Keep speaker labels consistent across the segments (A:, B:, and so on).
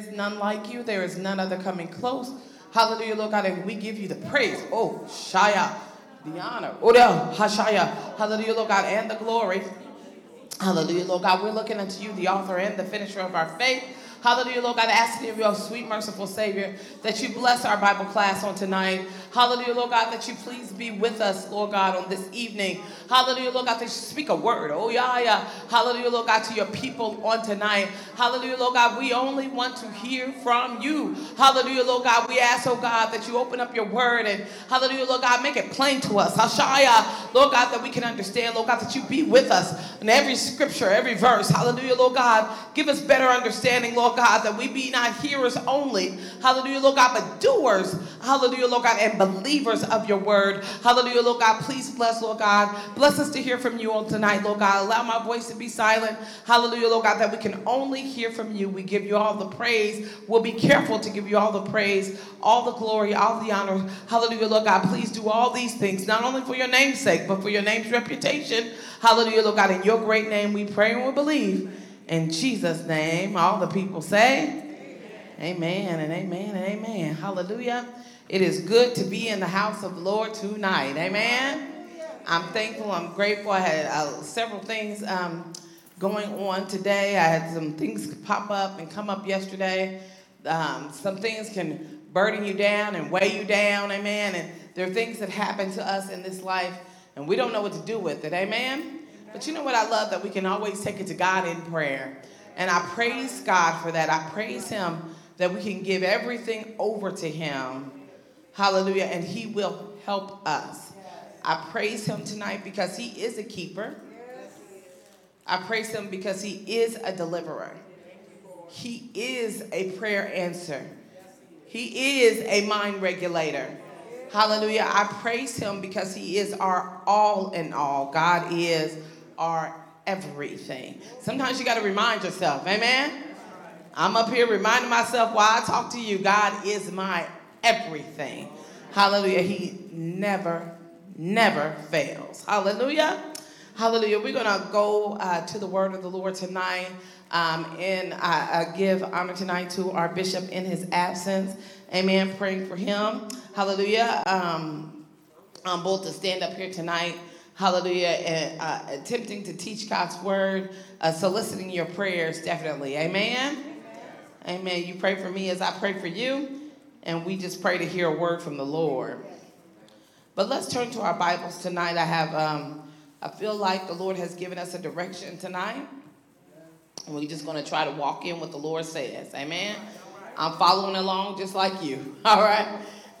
A: is none like you. There is none other coming close. Hallelujah, Lord God, and we give you the praise. Oh, Shaya, the honor. Oh, yeah, Hashaya. Hallelujah, Lord God, and the glory. Hallelujah, Lord God. We're looking unto you, the author and the finisher of our faith. Hallelujah, Lord God, asking of your oh, sweet, merciful Savior that you bless our Bible class on tonight. Hallelujah, Lord God, that you please be with us, Lord God, on this evening. Hallelujah, Lord God, that you speak a word. Oh, yeah, yeah. Hallelujah, Lord God, to your people on tonight. Hallelujah, Lord God, we only want to hear from you. Hallelujah, Lord God, we ask, oh God, that you open up your word and hallelujah, Lord God, make it plain to us. Hashaya, Lord God, that we can understand, Lord God, that you be with us in every scripture, every verse. Hallelujah, Lord God, give us better understanding, Lord God, that we be not hearers only. Hallelujah, Lord God, but doers. Hallelujah, Lord God, and believers of your word. Hallelujah, Lord God. Please bless, Lord God. Bless us to hear from you on tonight, Lord God. Allow my voice to be silent. Hallelujah, Lord God, that we can only hear from you. We give you all the praise. We'll be careful to give you all the praise, all the glory, all the honor. Hallelujah, Lord God. Please do all these things, not only for your name's sake, but for your name's reputation. Hallelujah, Lord God. In your great name we pray and we believe. In Jesus' name, all the people say, Amen and amen and amen. Hallelujah. It is good to be in the house of the Lord tonight. Amen. I'm thankful. I'm grateful. I had uh, several things um, going on today. I had some things pop up and come up yesterday. Um, some things can burden you down and weigh you down. Amen. And there are things that happen to us in this life, and we don't know what to do with it. Amen. But you know what I love? That we can always take it to God in prayer. And I praise God for that. I praise Him that we can give everything over to Him. Hallelujah. And He will help us. I praise Him tonight because He is a keeper. I praise Him because He is a deliverer. He is a prayer answer. He is a mind regulator. Hallelujah. I praise Him because He is our all in all. God is our everything. Sometimes you got to remind yourself, amen? I'm up here reminding myself while I talk to you, God is my everything. Hallelujah. He never, never fails. Hallelujah. Hallelujah. We're going to go uh, to the word of the Lord tonight. Um, and give honor tonight to our bishop in his absence. Amen. Praying for him. Hallelujah. Um, I'm bold to stand up here tonight. Hallelujah. And uh, attempting to teach God's word, uh, soliciting your prayers, definitely. Amen. Amen. You pray for me as I pray for you, and we just pray to hear a word from the Lord. But let's turn to our Bibles tonight. I have, um, I feel like the Lord has given us a direction tonight, and we're just going to try to walk in what the Lord says. Amen. I'm following along just like you. All right.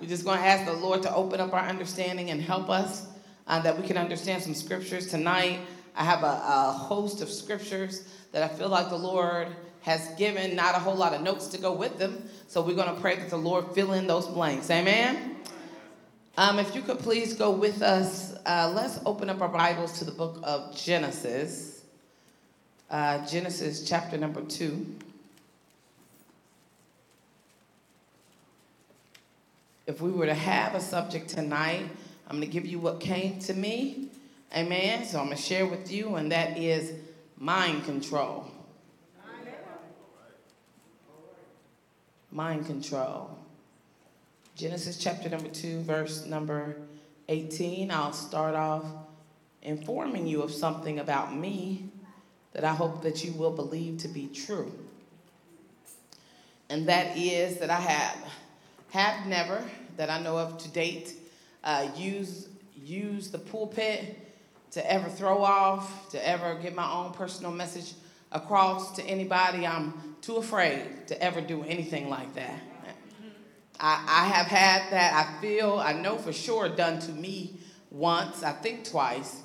A: we're just going to ask the Lord to open up our understanding and help us uh, that we can understand some scriptures tonight. I have a, a host of scriptures that I feel like the Lord has given not a whole lot of notes to go with them. So we're going to pray that the Lord fill in those blanks. Amen. Um, if you could please go with us, uh, let's open up our Bibles to the book of Genesis. Uh, Genesis chapter number two. If we were to have a subject tonight, I'm going to give you what came to me. Amen. So I'm going to share with you, and that is mind control. Mind control. Genesis chapter number 2, verse number 18. I'll start off informing you of something about me that I hope that you will believe to be true. And that is that I have, have never, that I know of to date, uh, used, the pulpit to ever throw off, to ever get my own personal message across to anybody. I'm too afraid to ever do anything like that. I, I have had that, I feel, I know for sure done to me once, I think twice.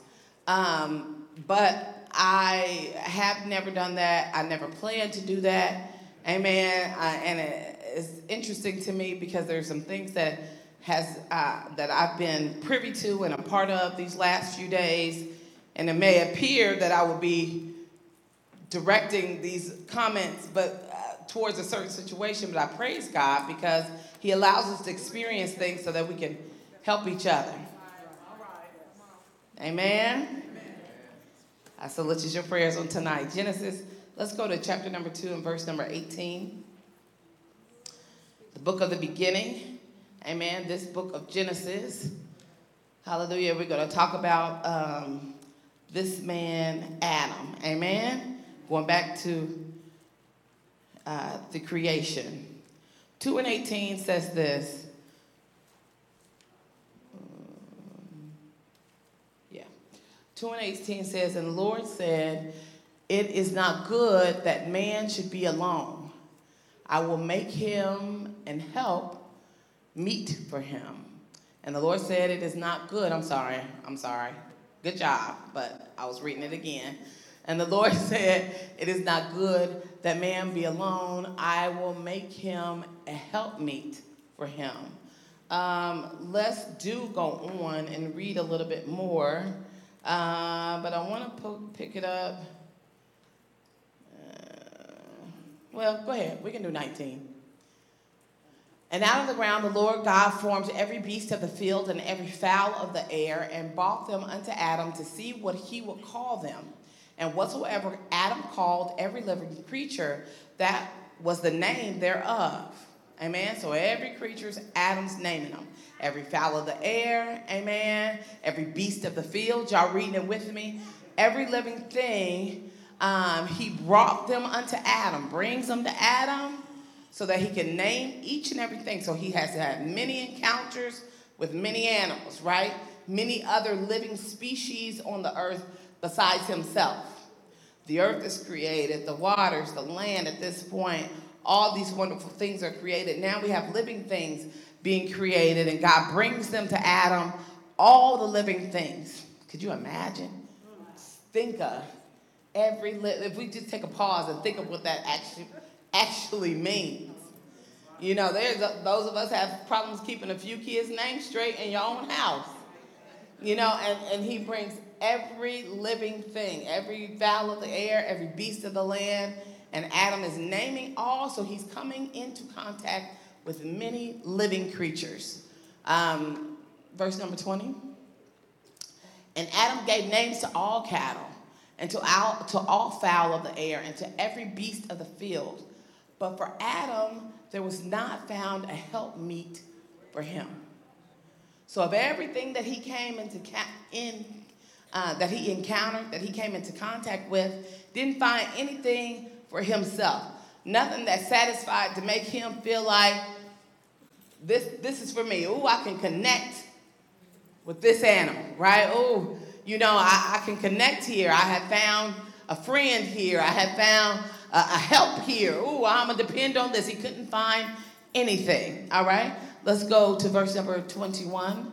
A: Um, but I have never done that. I never planned to do that. Amen. Uh, and it, it's interesting to me because there's some things that has uh, that I've been privy to and a part of these last few days, and it may appear that I will be directing these comments, but uh, towards a certain situation. But I praise God because He allows us to experience things so that we can help each other. Amen. I solicit your prayers on tonight. Genesis Let's go to chapter number 2 and verse number 18. The book of the beginning. Amen. This book of Genesis. Hallelujah. We're going to talk about um, this man, Adam. Amen. Going back to uh, the creation. 2 and 18 says this. Yeah. 2 and 18 says, And the Lord said, It is not good that man should be alone. I will make him and help meet for him. And the Lord said, It is not good. I'm sorry. I'm sorry. Good job. But I was reading it again. And the Lord said, It is not good that man be alone. I will make him a helpmeet for him. Um, let's do go on and read a little bit more. Uh, but I want to pick it up. Uh, well, go ahead. We can do 19. And out of the ground the Lord God formed every beast of the field and every fowl of the air and brought them unto Adam to see what he would call them. And whatsoever Adam called every living creature, that was the name thereof. Amen. So every creature's Adam's naming them. Every fowl of the air, amen. Every beast of the field, y'all reading it with me. Every living thing, um, he brought them unto Adam, brings them to Adam so that he can name each and everything. So he has have many encounters with many animals, right? Many other living species on the earth besides himself. The earth is created, the waters, the land at this point, all these wonderful things are created. Now we have living things being created, and God brings them to Adam, all the living things. Could you imagine? Think of every, li- if we just take a pause and think of what that actually, actually means. You know, there's a, those of us have problems keeping a few kids' names straight in your own house. You know, and, and he brings every living thing, every fowl of the air, every beast of the land. And Adam is naming all, so he's coming into contact with many living creatures. Um, verse number 20. And Adam gave names to all cattle, and to all, to all fowl of the air, and to every beast of the field. But for Adam, there was not found a helpmeet for him. So of everything that he came into in uh, that he encountered, that he came into contact with, didn't find anything for himself. Nothing that satisfied to make him feel like this, this is for me. Oh, I can connect with this animal, right? Oh, you know, I, I, can connect here. I have found a friend here. I have found a, a help here. Oh, I'm going to depend on this. He couldn't find anything, all right? Let's go to verse number 21.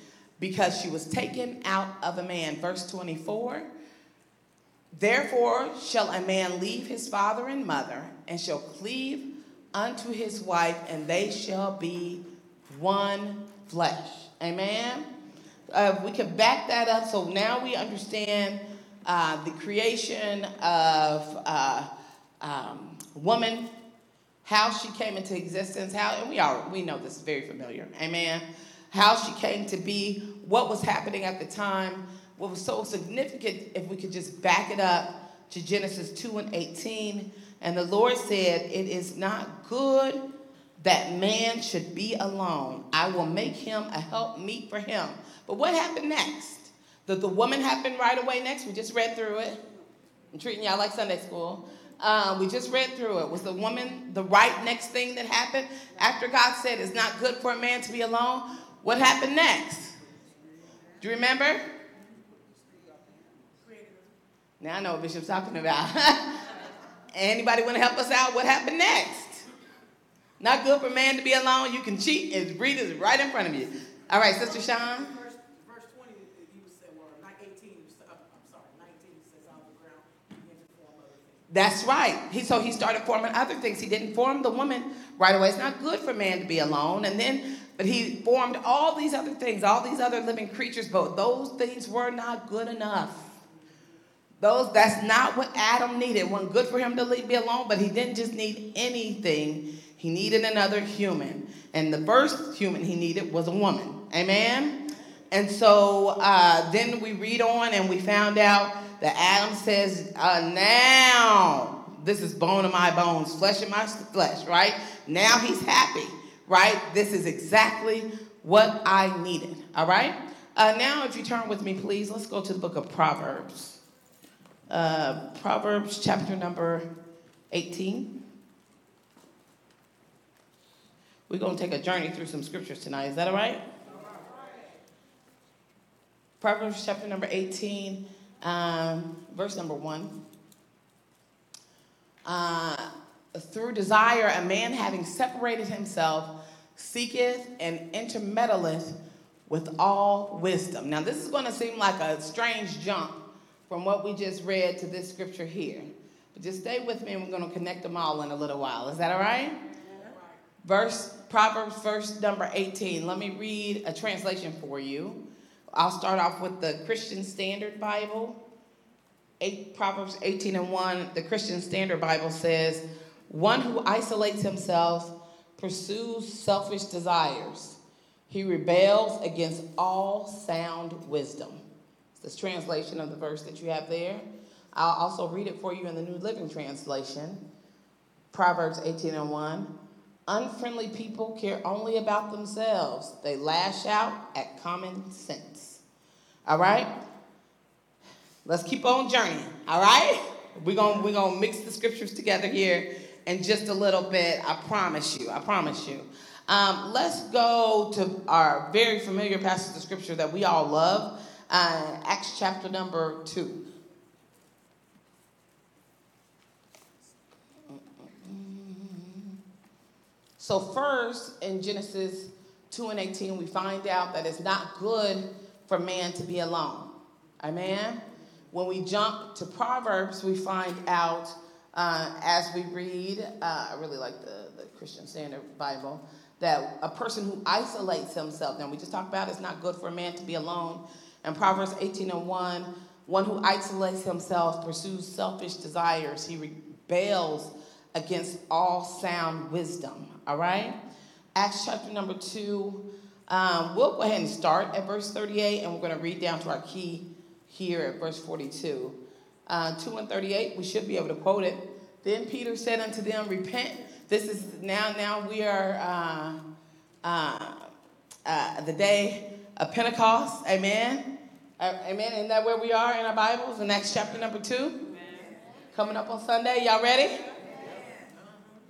A: because she was taken out of a man. Verse 24 Therefore shall a man leave his father and mother, and shall cleave unto his wife, and they shall be one flesh. Amen. Uh, we can back that up so now we understand uh, the creation of uh, um, woman, how she came into existence, how, and we all we know this is very familiar. Amen how she came to be, what was happening at the time, what was so significant, if we could just back it up to Genesis 2 and 18. And the Lord said, It is not good that man should be alone. I will make him a help meet for him. But what happened next? Did the woman happen right away next? We just read through it. I'm treating y'all like Sunday school. Um, we just read through it. Was the woman the right next thing that happened after God said it's not good for a man to be alone? What happened next? Do you remember? Now I know what Bishop's talking about. Anybody want to help us out? What happened next? Not good for man to be alone. You can cheat. His breed is right in front of you. All right, Sister Sean. That's right. He, so he started forming other things. He didn't form the woman right away. It's not good for man to be alone. And then, but he formed all these other things, all these other living creatures, but those things were not good enough. Those, that's not what Adam needed. It wasn't good for him to be alone, but he didn't just need anything. He needed another human. And the first human he needed was a woman. Amen? And so uh, then we read on and we found out that Adam says, uh, now this is bone of my bones, flesh of my flesh, right? Now he's happy, right? This is exactly what I needed, all right? Uh, now, if you turn with me, please, let's go to the book of Proverbs. Uh, Proverbs chapter number 18. We're going to take a journey through some scriptures tonight. Is that all right? Proverbs chapter number 18 um, verse number one. Uh, through desire, a man having separated himself seeketh and intermeddleth with all wisdom. Now, this is going to seem like a strange jump from what we just read to this scripture here. But just stay with me and we're going to connect them all in a little while. Is that all right? Verse Proverbs verse number 18. Let me read a translation for you. I'll start off with the Christian Standard Bible. Eight, Proverbs 18 and 1, the Christian Standard Bible says, One who isolates himself pursues selfish desires. He rebels against all sound wisdom. It's this translation of the verse that you have there. I'll also read it for you in the New Living Translation. Proverbs 18 and 1. Unfriendly people care only about themselves. They lash out at common sense. All right? Let's keep on journeying. All right? We're going we're gonna mix the scriptures together here in just a little bit. I promise you. I promise you. Um, let's go to our very familiar passage of scripture that we all love uh, Acts chapter number 2. So, first in Genesis 2 and 18, we find out that it's not good for man to be alone. Amen? When we jump to Proverbs, we find out uh, as we read, uh, I really like the, the Christian Standard Bible, that a person who isolates himself, now we just talked about it's not good for a man to be alone. And Proverbs 18 and 1, one who isolates himself pursues selfish desires. He rebels against all sound wisdom. All right? Acts chapter number 2. Um, we'll go ahead and start at verse 38, and we're going to read down to our key here at verse 42. Uh, 2 and 38, we should be able to quote it. Then Peter said unto them, Repent. This is now, now we are uh, uh, uh the day of Pentecost. Amen. Uh, amen. Isn't that where we are in our Bibles? In Acts chapter number 2. Amen. Coming up on Sunday. Y'all ready?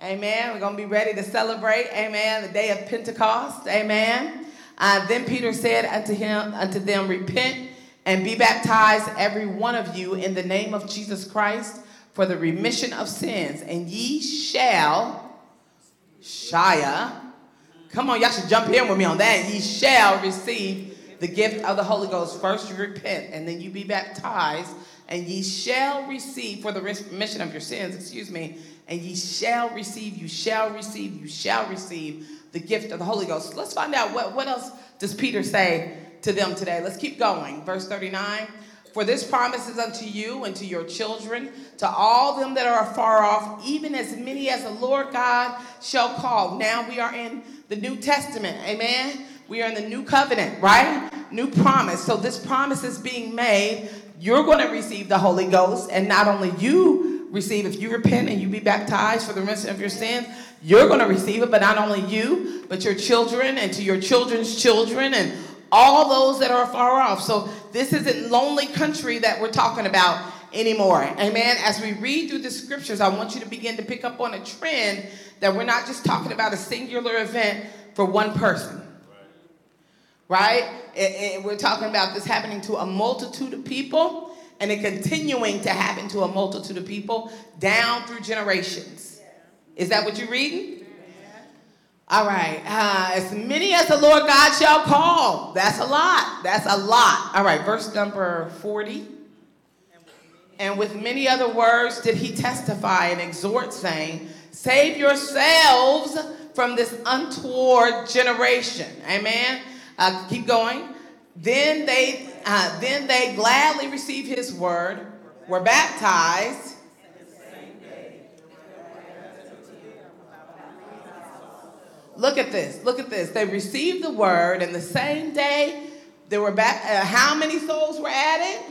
A: Amen. We're going to be ready to celebrate. Amen. The day of Pentecost. Amen. Uh, then Peter said unto him, unto them, Repent and be baptized, every one of you, in the name of Jesus Christ for the remission of sins, and ye shall, Shia, come on, y'all should jump in with me on that. Ye shall receive the gift of the Holy Ghost. First you repent, and then you be baptized, and ye shall receive for the remission of your sins, excuse me, and ye shall receive, you shall receive, you shall receive the gift of the Holy Ghost. Let's find out what, what else does Peter say to them today. Let's keep going. Verse 39. For this promise is unto you and to your children, to all them that are afar off, even as many as the Lord God shall call. Now we are in the New Testament. Amen. We are in the new covenant, right? New promise. So this promise is being made. You're going to receive the Holy Ghost, and not only you receive, if you repent and you be baptized for the remission of your sins, you're going to receive it, but not only you, but your children and to your children's children and all those that are far off. So this isn't lonely country that we're talking about anymore. Amen. As we read through the scriptures, I want you to begin to pick up on a trend that we're not just talking about a singular event for one person. Right? It, we're talking about this happening to a multitude of people and it continuing to happen to a multitude of people down through generations. Is that what you're reading? All right. Uh, as many as the Lord God shall call. That's a lot. That's a lot. All right. Verse number 40. And with many other words did he testify and exhort, saying, Save yourselves from this untoward generation. Amen. Uh, keep going. Then they, uh, then they gladly received his word, were baptized. Look at this. Look at this. They received the word, and the same day there were back. Uh, how many souls were added?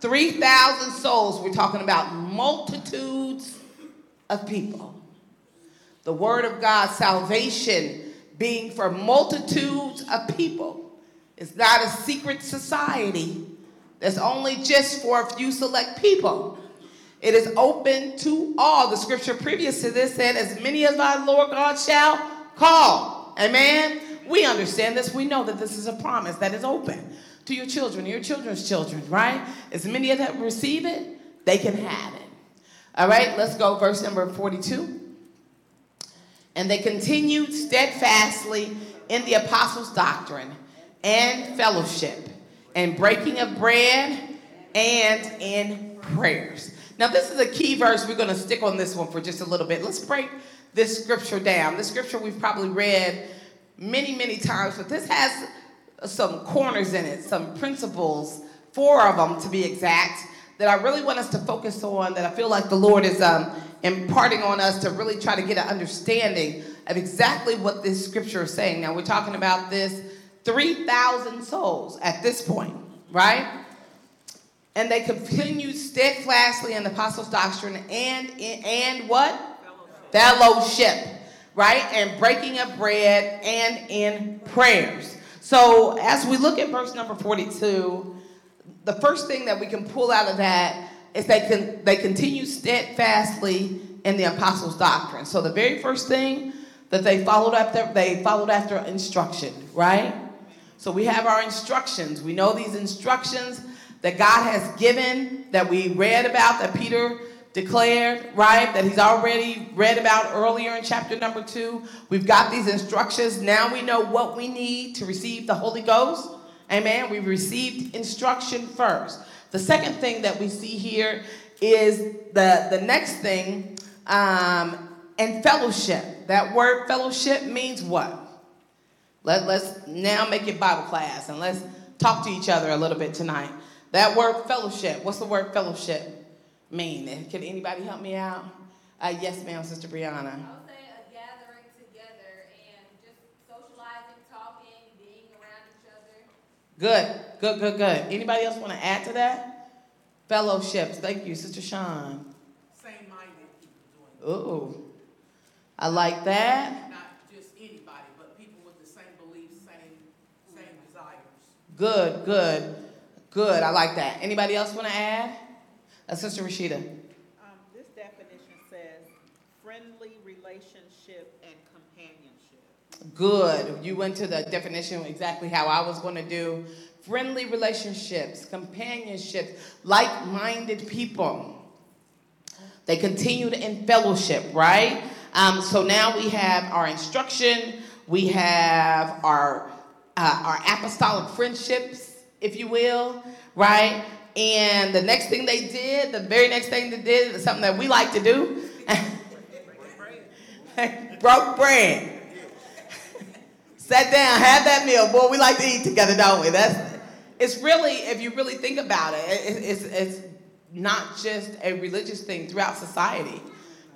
A: 3,000 souls. We're talking about multitudes of people. The word of God, salvation being for multitudes of people. It's not a secret society that's only just for a few select people. It is open to all. The scripture previous to this said, As many as our Lord God shall call. Amen. We understand this. We know that this is a promise that is open to your children, your children's children, right? As many as that receive it, they can have it. All right, let's go, verse number 42. And they continued steadfastly in the apostles' doctrine and fellowship, and breaking of bread and in prayers. Now, this is a key verse. We're going to stick on this one for just a little bit. Let's break this scripture down. This scripture we've probably read many, many times, but this has some corners in it, some principles, four of them to be exact, that I really want us to focus on, that I feel like the Lord is um, imparting on us to really try to get an understanding of exactly what this scripture is saying. Now, we're talking about this 3,000 souls at this point, right? And they continued steadfastly in the apostles' doctrine and and what? Fellowship. Fellowship, right? And breaking of bread and in prayers. So as we look at verse number 42, the first thing that we can pull out of that is they can they continue steadfastly in the apostles' doctrine. So the very first thing that they followed after they followed after instruction, right? So we have our instructions. We know these instructions that God has given, that we read about, that Peter declared, right? That he's already read about earlier in chapter number two. We've got these instructions. Now we know what we need to receive the Holy Ghost. Amen. We've received instruction first. The second thing that we see here is the, the next thing, um, and fellowship. That word fellowship means what? Let, let's now make it Bible class and let's talk to each other a little bit tonight. That word fellowship, what's the word fellowship mean? Can anybody help me out? Uh, yes, ma'am, Sister Brianna.
B: I'll say a gathering together and just socializing, talking, being around each other.
A: Good, good, good, good. Anybody else want to add to that? Fellowships. Thank you, Sister Sean.
C: Same-minded people doing.
A: Ooh, I like that.
C: Not just anybody, but people with the same beliefs, same, same desires.
A: Good, good. Good, I like that. Anybody else want to add? Uh, Sister Rashida.
D: Um, this definition says friendly relationship and companionship.
A: Good. You went to the definition exactly how I was going to do. Friendly relationships, companionship, like minded people. They continued in fellowship, right? Um, so now we have our instruction, we have our, uh, our apostolic friendships, if you will, right? And the next thing they did, the very next thing they did, is something that we like to do. broke bread. Sat down, had that meal. Boy, we like to eat together, don't we? That's it's really, if you really think about it, it's, it's not just a religious thing throughout society.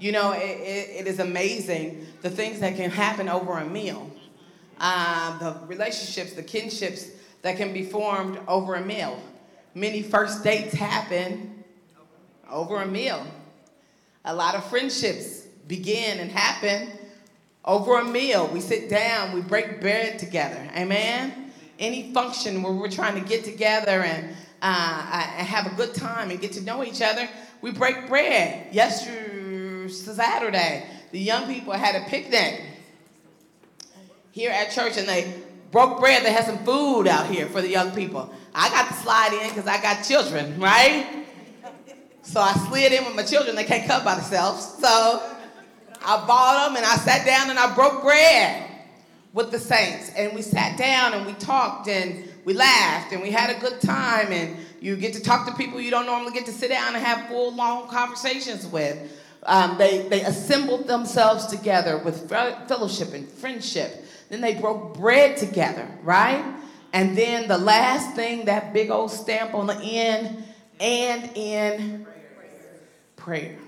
A: You know, it, it, it is amazing the things that can happen over a meal. Um, the relationships, the kinships that can be formed over a meal. Many first dates happen over a meal. A lot of friendships begin and happen over a meal. We sit down, we break bread together. Amen? Any function where we're trying to get together and, uh, and have a good time and get to know each other, we break bread. Yesterday, Saturday, the young people had a picnic here at church and they broke bread. They had some food out here for the young people. I got to slide in because I got children, right? So I slid in with my children. They can't come by themselves. So I bought them and I sat down and I broke bread with the saints and we sat down and we talked and we laughed and we had a good time and you get to talk to people you don't normally get to sit down and have full long conversations with um, they, they assembled themselves together with fellowship and friendship then they broke bread together right and then the last thing that big old stamp on the end and in prayer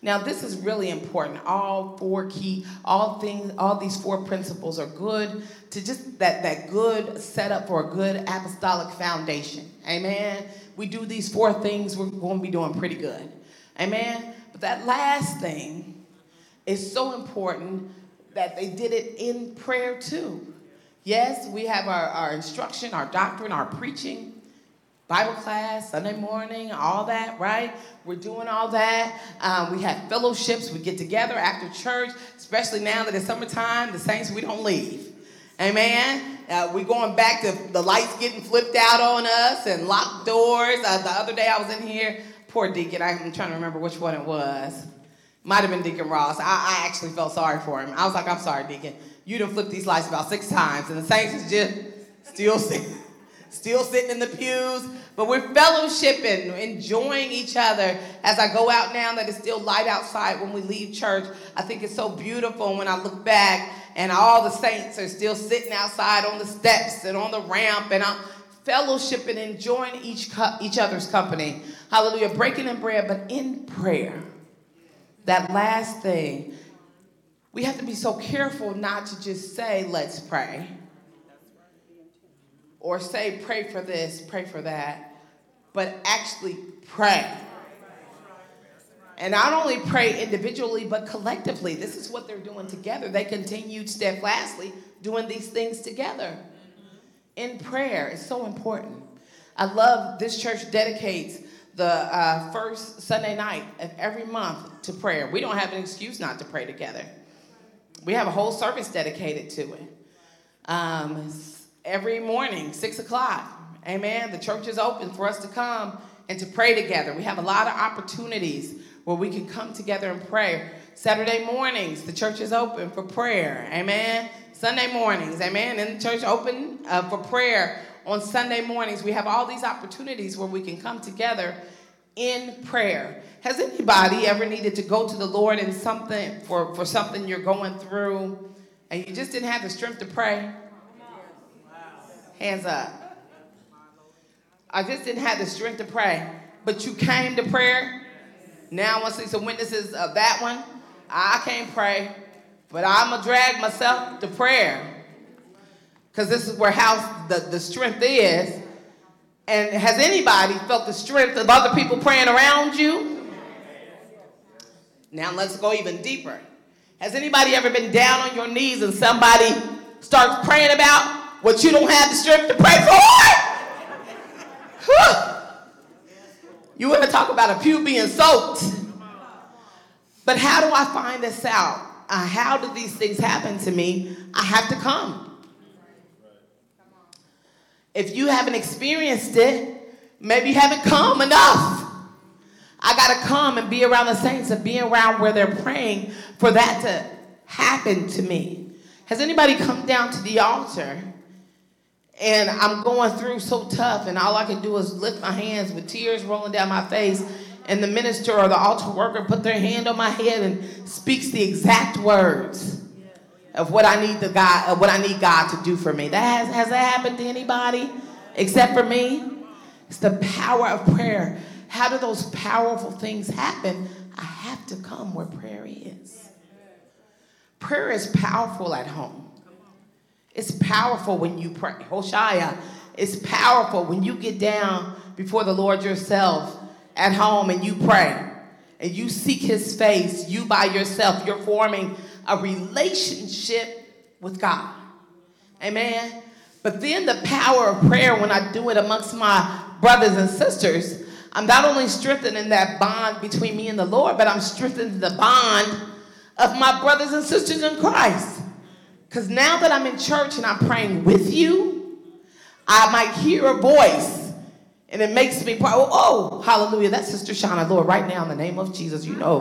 A: now, this is really important. All four key, all things, all these four principles are good to just that, that good setup for a good apostolic foundation. Amen. We do these four things, we're going to be doing pretty good. Amen. But that last thing is so important that they did it in prayer too. Yes, we have our, our instruction, our doctrine, our preaching, Bible class, Sunday morning, all that, right? We're doing all that. Um, we have fellowships. We get together after church, especially now that it's summertime. The saints, we don't leave. Amen. Uh, we're going back to the lights getting flipped out on us and locked doors. Uh, the other day I was in here, poor Deacon, I'm trying to remember which one it was. Might have been Deacon Ross. I, I actually felt sorry for him. I was like, I'm sorry, Deacon. You done flipped these lights about six times, and the saints is just still sitting still sitting in the pews, but we're fellowshipping, enjoying each other. As I go out now that it's still light outside when we leave church, I think it's so beautiful when I look back and all the saints are still sitting outside on the steps and on the ramp and I'm fellowshipping, enjoying each, each other's company. Hallelujah. Breaking in bread, but in prayer. That last thing, we have to be so careful not to just say, let's pray or say, pray for this, pray for that, but actually pray. And not only pray individually, but collectively. This is what they're doing together. They continued steadfastly doing these things together in prayer. It's so important. I love this church dedicates the uh, first Sunday night of every month to prayer. We don't have an excuse not to pray together. We have a whole service dedicated to it. Um, every morning, six o'clock. Amen. The church is open for us to come and to pray together. We have a lot of opportunities where we can come together and pray. Saturday mornings, the church is open for prayer. Amen. Sunday mornings, amen. And the church open uh, for prayer on Sunday mornings. We have all these opportunities where we can come together in prayer. Has anybody ever needed to go to the Lord in something for, for something you're going through and you just didn't have the strength to pray? Hands up. I just didn't have the strength to pray, but you came to prayer. Now I want to see some witnesses of that one. I can't pray, but I'm going to drag myself to prayer because this is where house the, the strength is. And has anybody felt the strength of other people praying around you? Now let's go even deeper. Has anybody ever been down on your knees and somebody starts praying about what you don't have the strength to pray for? you want to talk about a pew being soaked. But how do I find this out? Uh, how do these things happen to me? I have to come. If you haven't experienced it, maybe you haven't come enough. I got to come and be around the saints and be around where they're praying for that to happen to me. Has anybody come down to the altar and I'm going through so tough, and all I can do is lift my hands with tears rolling down my face. And the minister or the altar worker put their hand on my head and speaks the exact words of what I need the God, of what I need God to do for me. That has, has that happened to anybody except for me? It's the power of prayer. How do those powerful things happen? I have to come where prayer is. Prayer is powerful at home. It's powerful when you pray. Hoshaya. It's powerful when you get down before the Lord yourself at home and you pray and you seek his face, you by yourself, you're forming a relationship with God. Amen. But then the power of prayer, when I do it amongst my brothers and sisters, I'm not only strengthening that bond between me and the Lord, but I'm strengthening the bond of my brothers and sisters in Christ. Because now that I'm in church and I'm praying with you, I might hear a voice and it makes me pray. Oh, oh, hallelujah. That's Sister Shauna, Lord, right now in the name of Jesus. You know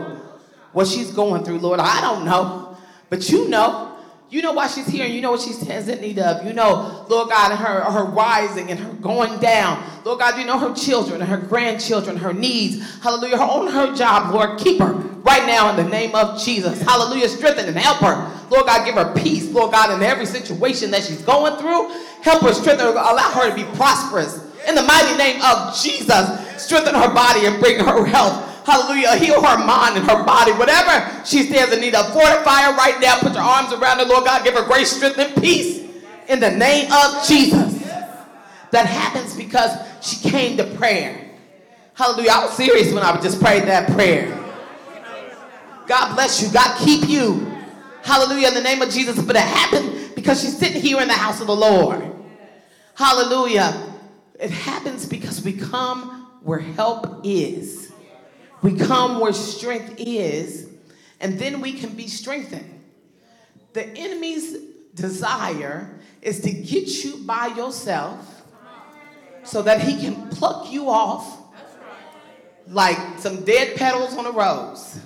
A: what she's going through, Lord. I don't know, but you know. You know why she's here and you know what she stands in need of. You know, Lord God, her, her rising and her going down. Lord God, you know her children and her grandchildren, her needs. Hallelujah. Her on her job, Lord, keep her right now in the name of Jesus. Hallelujah. Strengthen and help her. Lord God, give her peace, Lord God, in every situation that she's going through. Help her, strengthen her, allow her to be prosperous. In the mighty name of Jesus, strengthen her body and bring her health. Hallelujah. Heal her mind and her body. Whatever she stands in need of, fortify her right now. Put your arms around her, Lord God. Give her grace, strength, and peace. In the name of Jesus. That happens because she came to prayer. Hallelujah. I was serious when I just prayed that prayer. God bless you. God keep you. Hallelujah. In the name of Jesus. But it happened because she's sitting here in the house of the Lord. Hallelujah. It happens because we come where help is. We come where strength is, and then we can be strengthened. The enemy's desire is to get you by yourself so that he can pluck you off like some dead petals on a rose.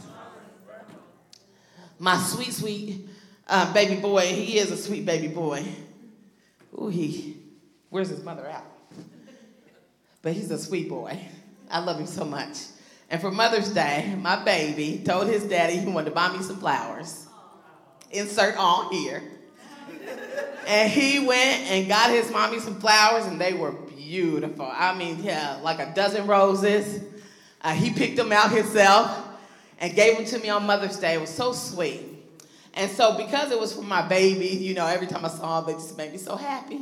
A: My sweet, sweet uh, baby boy, he is a sweet baby boy. Ooh, he, where's his mother out? But he's a sweet boy. I love him so much. And for Mother's Day, my baby told his daddy he wanted to buy me some flowers. Insert on here. And he went and got his mommy some flowers, and they were beautiful. I mean, yeah, like a dozen roses. Uh, he picked them out himself and gave them to me on Mother's Day. It was so sweet. And so, because it was for my baby, you know, every time I saw him, it just made me so happy.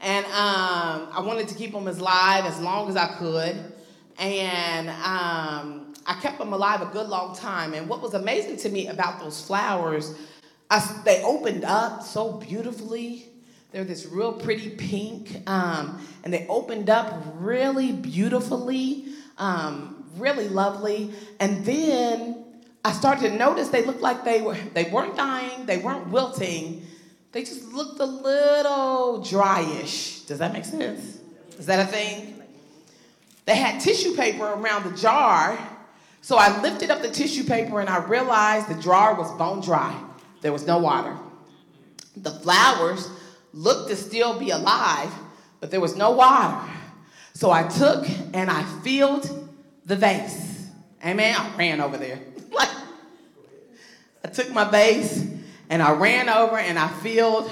A: And um, I wanted to keep him as live as long as I could and um, I kept them alive a good long time. And what was amazing to me about those flowers, I, they opened up so beautifully. They're this real pretty pink, um, and they opened up really beautifully, um, really lovely. And then I started to notice they looked like they were they weren't dying, they weren't wilting, they just looked a little dryish. Does that make sense? Is that a thing? They had tissue paper around the jar. So I lifted up the tissue paper and I realized the jar was bone dry. There was no water. The flowers looked to still be alive, but there was no water. So I took and I filled the vase. Amen. I ran over there. like I took my vase and I ran over and I filled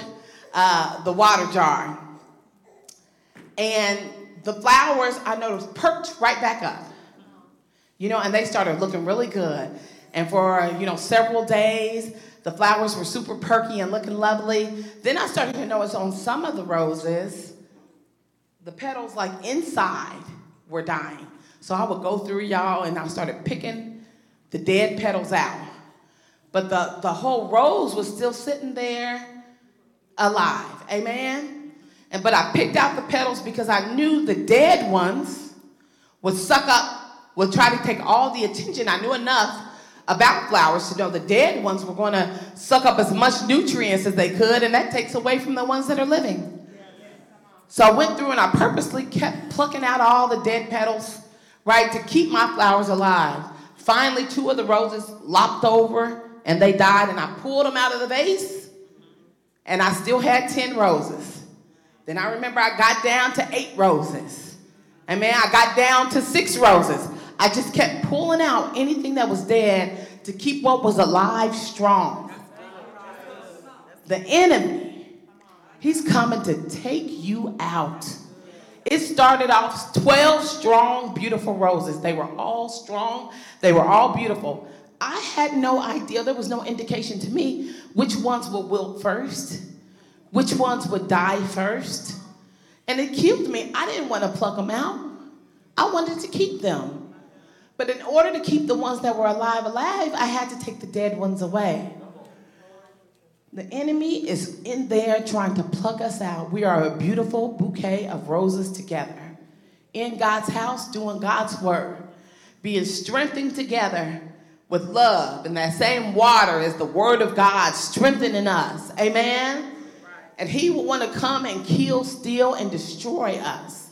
A: uh, the water jar. And the flowers I noticed perked right back up. You know, and they started looking really good. And for, you know, several days, the flowers were super perky and looking lovely. Then I started to notice on some of the roses, the petals like inside were dying. So I would go through y'all and I started picking the dead petals out. But the, the whole rose was still sitting there alive. Amen? And but I picked out the petals because I knew the dead ones would suck up, would try to take all the attention. I knew enough about flowers to know the dead ones were going to suck up as much nutrients as they could, and that takes away from the ones that are living. So I went through and I purposely kept plucking out all the dead petals, right, to keep my flowers alive. Finally, two of the roses lopped over and they died, and I pulled them out of the vase, and I still had 10 roses. Then I remember I got down to eight roses. And man, I got down to six roses. I just kept pulling out anything that was dead to keep what was alive strong. The enemy, he's coming to take you out. It started off 12 strong, beautiful roses. They were all strong, they were all beautiful. I had no idea, there was no indication to me which ones would wilt first which ones would die first. And it killed me. I didn't want to pluck them out, I wanted to keep them. But in order to keep the ones that were alive alive, I had to take the dead ones away. The enemy is in there trying to pluck us out. We are a beautiful bouquet of roses together in God's house, doing God's work, being strengthened together with love. And that same water is the word of God strengthening us. Amen. And he will want to come and kill, steal, and destroy us.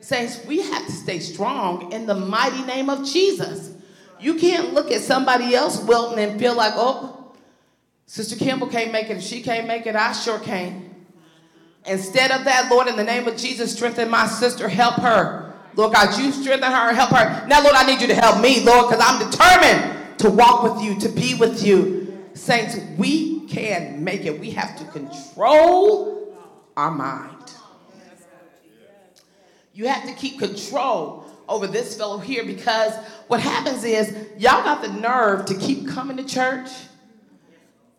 A: Saints, we have to stay strong in the mighty name of Jesus. You can't look at somebody else wilting and feel like, oh, Sister Kimball can't make it. If she can't make it, I sure can't. Instead of that, Lord, in the name of Jesus, strengthen my sister, help her. Lord God, you strengthen her help her. Now, Lord, I need you to help me, Lord, because I'm determined to walk with you, to be with you. Saints, we can make it. We have to control our mind. You have to keep control over this fellow here because what happens is y'all got the nerve to keep coming to church,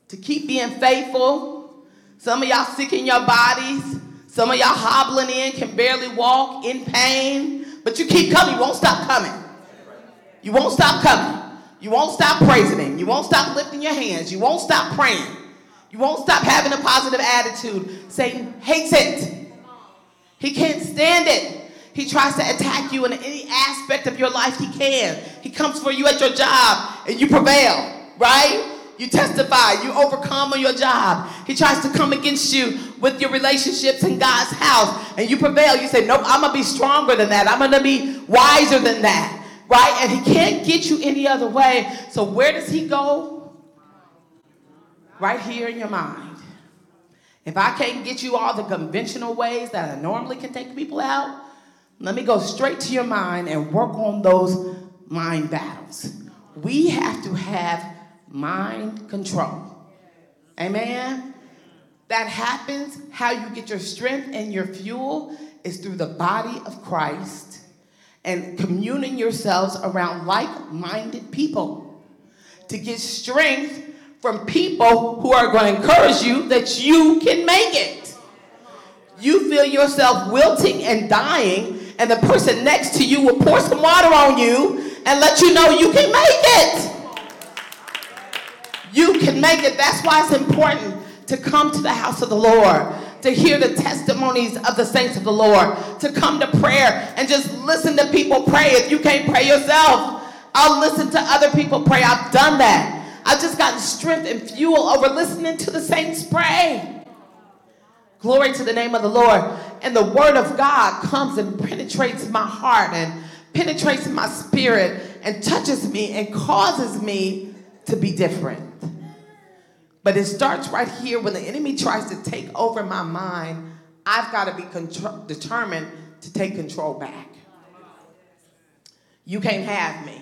A: to keep being faithful. Some of y'all sick in your bodies. Some of y'all hobbling in, can barely walk, in pain. But you keep coming. You won't stop coming. You won't stop coming. You won't stop praising Him. You won't stop lifting your hands. You won't stop praying. You won't stop having a positive attitude. Satan hates it. He can't stand it. He tries to attack you in any aspect of your life he can. He comes for you at your job and you prevail, right? You testify, you overcome on your job. He tries to come against you with your relationships in God's house and you prevail. You say, Nope, I'm gonna be stronger than that. I'm gonna be wiser than that, right? And he can't get you any other way. So, where does he go? Right here in your mind. If I can't get you all the conventional ways that I normally can take people out, let me go straight to your mind and work on those mind battles. We have to have mind control. Amen? That happens, how you get your strength and your fuel is through the body of Christ and communing yourselves around like minded people to get strength from people who are going to encourage you that you can make it. You feel yourself wilting and dying, and the person next to you will pour some water on you and let you know you can make it. You can make it. That's why it's important to come to the house of the Lord, to hear the testimonies of the saints of the Lord, to come to prayer and just listen to people pray. If you can't pray yourself, I'll listen to other people pray. I've done that. I've just gotten strength and fuel over listening to the saints pray. Glory to the name of the Lord. And the word of God comes and penetrates my heart and penetrates my spirit and touches me and causes me to be different. But it starts right here when the enemy tries to take over my mind. I've got to be contr- determined to take control back. You can't have me.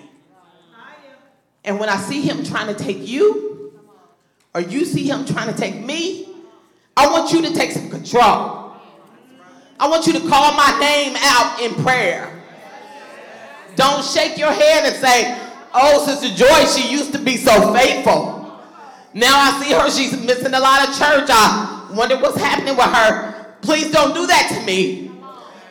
A: And when I see him trying to take you, or you see him trying to take me, I want you to take some control. I want you to call my name out in prayer. Don't shake your head and say, Oh, Sister Joy, she used to be so faithful. Now I see her, she's missing a lot of church. I wonder what's happening with her. Please don't do that to me.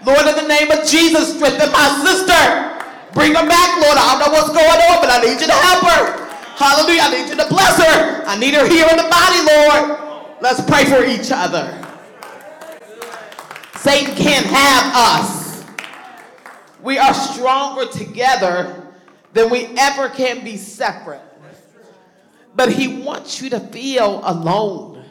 A: Lord, in the name of Jesus, strengthen my sister. Bring her back, Lord. I don't know what's going on, but I need you to help her. Hallelujah. I need you to bless her. I need her here in the body, Lord. Let's pray for each other. Satan can't have us. We are stronger together than we ever can be separate. But he wants you to feel alone.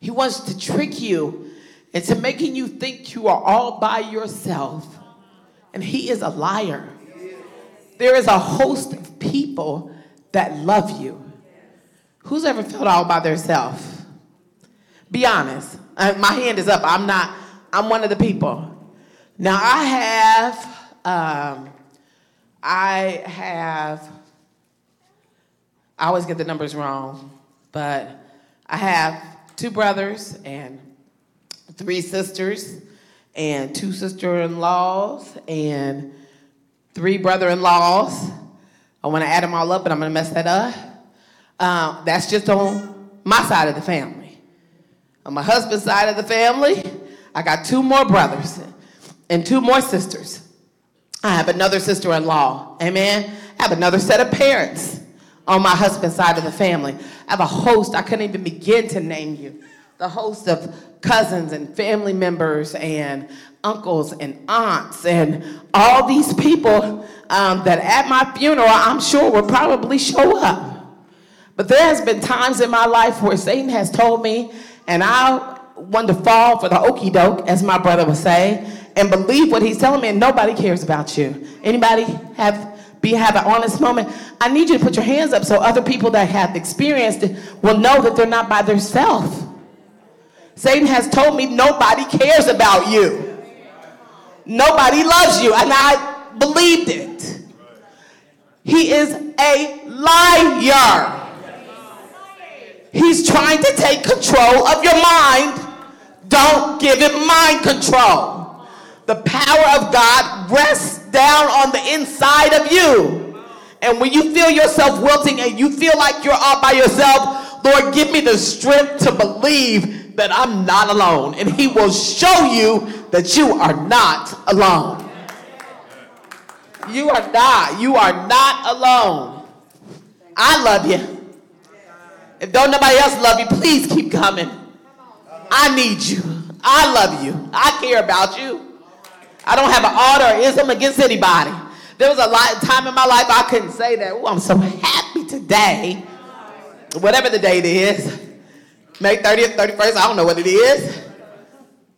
A: He wants to trick you into making you think you are all by yourself. And he is a liar. There is a host of people that love you. Who's ever felt all by themselves? Be honest. Uh, my hand is up. I'm not, I'm one of the people. Now I have, um, I have, I always get the numbers wrong, but I have two brothers and three sisters and two sister-in-laws and three brother-in-laws. I want to add them all up, but I'm going to mess that up. Um, that's just on my side of the family. On my husband's side of the family, I got two more brothers and two more sisters. I have another sister-in-law. Amen. I have another set of parents on my husband's side of the family. I have a host. I couldn't even begin to name you. The host of cousins and family members and uncles and aunts and all these people um, that at my funeral I'm sure will probably show up. But there has been times in my life where Satan has told me, and I want to fall for the okey doke, as my brother would say, and believe what he's telling me, and nobody cares about you. Anybody have be have an honest moment, I need you to put your hands up so other people that have experienced it will know that they're not by themselves. Satan has told me nobody cares about you. Nobody loves you, and I believed it. He is a liar. He's trying to take control of your mind. Don't give him mind control. The power of God rests down on the inside of you. And when you feel yourself wilting and you feel like you're all by yourself, Lord, give me the strength to believe that I'm not alone. And He will show you that you are not alone. You are not. You are not alone. I love you. If don't nobody else love you, please keep coming. I need you. I love you. I care about you. I don't have an order or ism against anybody. There was a lot of time in my life I couldn't say that. Oh, I'm so happy today. Whatever the date is. May 30th, 31st, I don't know what it is.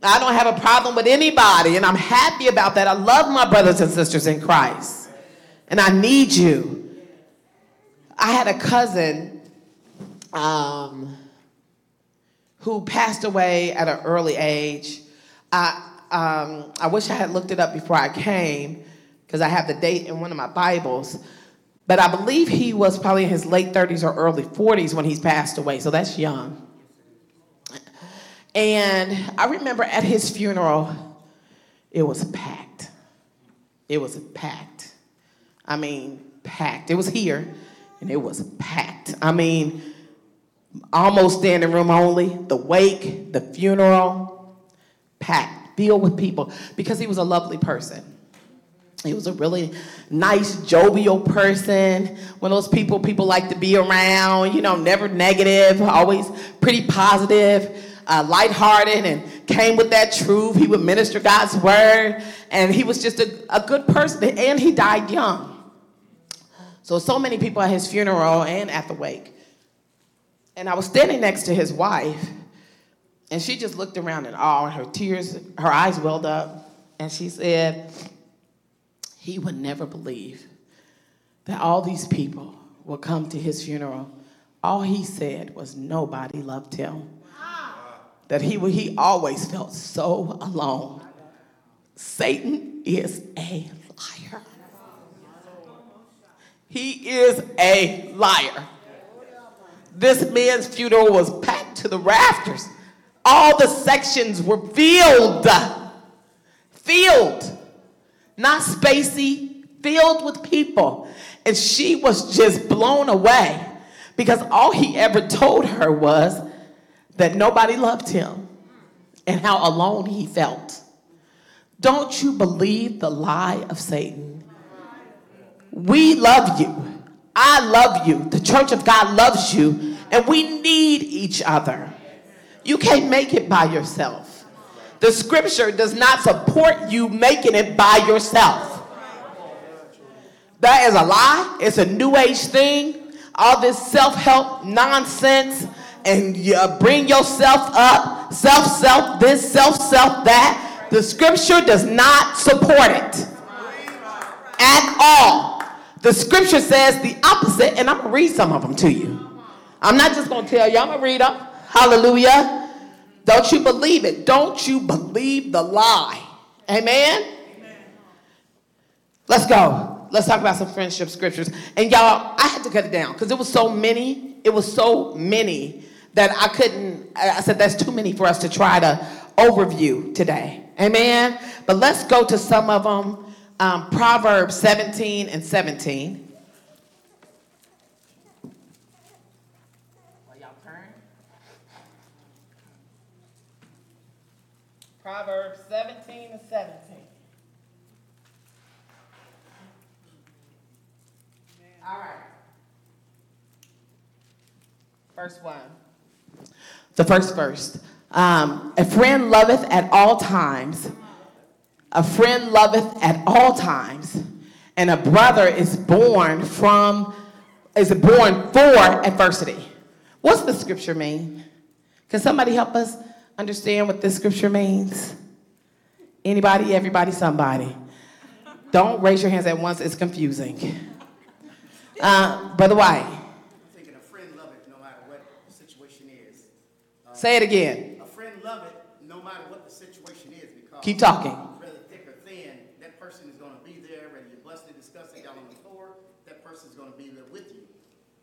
A: I don't have a problem with anybody, and I'm happy about that. I love my brothers and sisters in Christ, and I need you. I had a cousin um, who passed away at an early age. I, um, I wish I had looked it up before I came because I have the date in one of my Bibles. But I believe he was probably in his late 30s or early 40s when he's passed away, so that's young. And I remember at his funeral, it was packed. It was packed. I mean, packed. It was here, and it was packed. I mean, almost standing room only, the wake, the funeral, packed, filled with people, because he was a lovely person. He was a really nice, jovial person. One of those people people like to be around, you know, never negative, always pretty positive, uh, lighthearted, and came with that truth. He would minister God's word, and he was just a, a good person, and he died young. So, so many people at his funeral and at the wake. And I was standing next to his wife, and she just looked around in awe, and her tears, her eyes welled up, and she said, He would never believe that all these people would come to his funeral. All he said was nobody loved him. That he, he always felt so alone. Satan is a liar. He is a liar. This man's funeral was packed to the rafters. All the sections were filled. Filled. Not spacey, filled with people. And she was just blown away because all he ever told her was that nobody loved him and how alone he felt. Don't you believe the lie of Satan? We love you. I love you. The church of God loves you. And we need each other. You can't make it by yourself. The scripture does not support you making it by yourself. That is a lie. It's a new age thing. All this self help nonsense and you bring yourself up, self, self, this, self, self, that. The scripture does not support it at all. The scripture says the opposite, and I'm gonna read some of them to you. I'm not just gonna tell you, I'm gonna read them. Hallelujah. Don't you believe it? Don't you believe the lie? Amen? Let's go. Let's talk about some friendship scriptures. And y'all, I had to cut it down because it was so many. It was so many that I couldn't. I said that's too many for us to try to overview today. Amen. But let's go to some of them. Um, Proverbs 17 and 17. Proverbs 17 and 17. All right. First one. The first verse. Um, a friend loveth at all times. A friend loveth at all times. And a brother is born from, is born for adversity. What's the scripture mean? Can somebody help us understand what this scripture means? Anybody, everybody, somebody. Don't raise your hands at once, it's confusing. Uh, Brother White,
E: I'm thinking a friend love it no matter what the situation is.
A: Say it again.
E: A friend love it no matter what the situation is because
A: Keep talking.
E: whether thick or thin, that person is gonna be there, whether you're busted, disgusted, down on the floor, that person is gonna be there with you.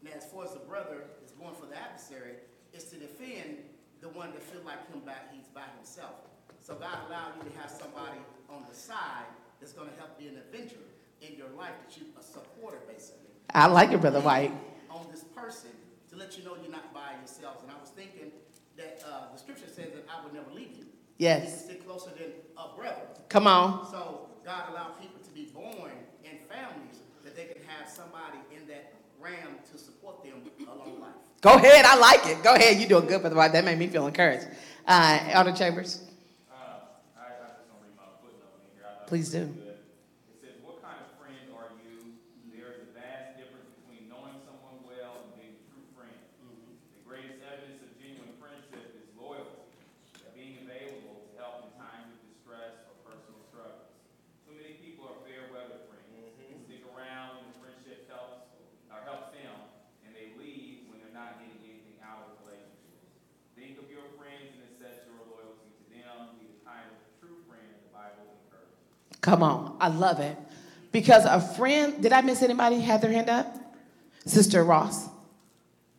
E: Now, as far as the brother is going for the adversary, is to defend the one that feel like him back, he's by himself. So God allowed you to have somebody on the side that's gonna help be an avenger in your life, that you, a supporter basically
A: I like it, Brother White.
E: on this person to let you know you're not by yourselves. And I was thinking that uh, the scripture says that I would never leave you.
A: Yes.
E: You stick closer than a brother.
A: Come on.
E: So God allowed people to be born in families that they can have somebody in that realm to support them along life.
A: Go ahead, I like it. Go ahead, you're doing good, Brother White. That made me feel encouraged. Uh, Elder Chambers,
F: Uh, I, I just don't read my footnote in here. I thought
A: Please
F: it was
A: do.
F: good. It says, what kind of friend are you? There is a vast difference between knowing someone well and being a true friend. The greatest evidence of genuine friendship is loyalty, being available to help in times of distress or personal struggles. Too many people are fair weather friends. They stick around when the friendship helps, or helps them, and they leave when they're not getting anything out of the relationship. Think of your friends and assess your loyalty to them. Be the kind of true friend the Bible encourages.
A: Come on. I love it. Because a friend, did I miss anybody have their hand up? Sister Ross.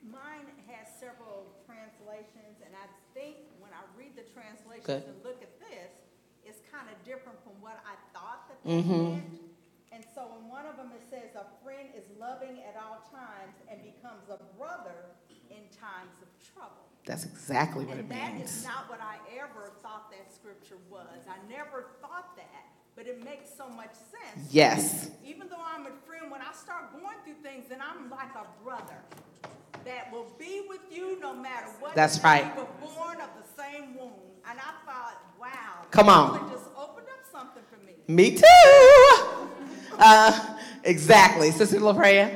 G: Mine has several translations, and I think when I read the translations
A: Good.
G: and look at this, it's kind of different from what I thought that
A: Mhm.
G: meant. And so in one of them, it says, "A friend is loving at all times and becomes a brother in times of trouble."
A: That's exactly what it
G: means. that is not what I ever thought that scripture was. I never thought that, but it makes so much sense.
A: Yes.
G: Even though I'm a friend, when I start going through things, then I'm like a brother that will be with you no matter what.
A: That's right.
G: We were born of the same womb. And I thought, wow.
A: Come on.
G: Just opened up something for me.
A: Me too. Uh, exactly. Sister LaPrea.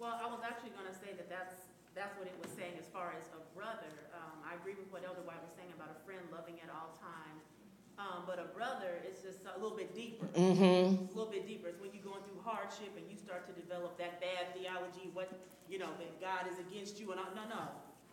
H: Well, I was actually gonna say that that's, that's what it was saying as far as a brother. Um, I agree with what Elder White was saying about a friend loving at all times. Um, but a brother is just a little
A: Mm-hmm.
H: A little bit deeper. It's when you're going through hardship and you start to develop that bad theology, what, you know, that God is against you and all, no, no.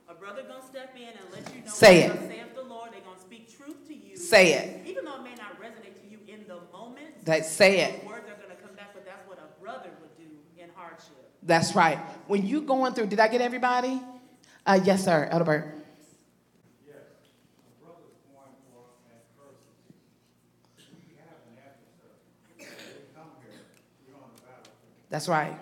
H: A brother gonna step in and let you know.
A: Say it.
H: saith the Lord, they're gonna speak truth to you.
A: Say it.
H: Even though it may not resonate to you in the moment.
A: That say it.
H: Words are gonna come back, but that's what a brother would do in hardship.
A: That's right. When you going through, did I get everybody? Uh, yes, sir. Elderbert.
I: Yes, my brother's going for adversity. We have an adversary. We come here, we're on the battlefield.
A: That's right.
I: Okay, so we're, that brother, he's going for, we need to help him. Because he has an adversary, and we all have that same one who is right.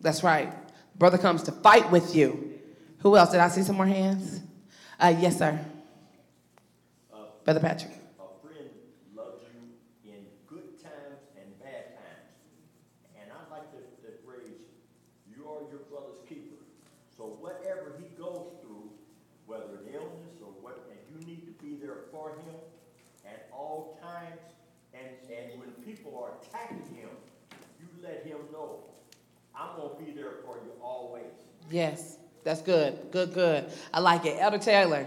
A: That's right. Brother comes to fight with you. Who else? Did I see some more hands? Uh, yes, sir. Brother Patrick.
J: A friend loves you in good times and bad times. And I like the, the phrase, you are your brother's keeper. So whatever he goes through, whether an illness or what, and you need to be there for him at all times. And, and when people are attacking him, you let him know, I'm gonna be there for you always.
A: Yes, that's good. Good, good. I like it. Elder Taylor.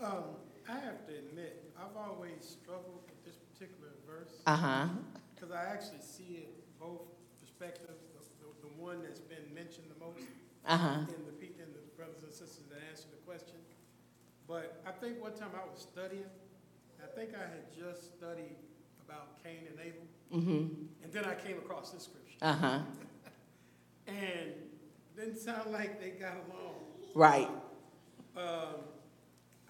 I: Um, I have to admit, I've always struggled with this particular verse.
A: Uh huh.
I: Because I actually see it both perspectives, the, the, the one that's been mentioned the most
A: Uh huh.
I: in the, in the brothers and sisters that answered the question. But I think one time I was studying, I think I had just studied about Cain and Abel,
A: Mm-hmm.
I: and then I came across this scripture.
A: Uh huh.
I: And didn't sound like they got along.
A: Right.
I: Um,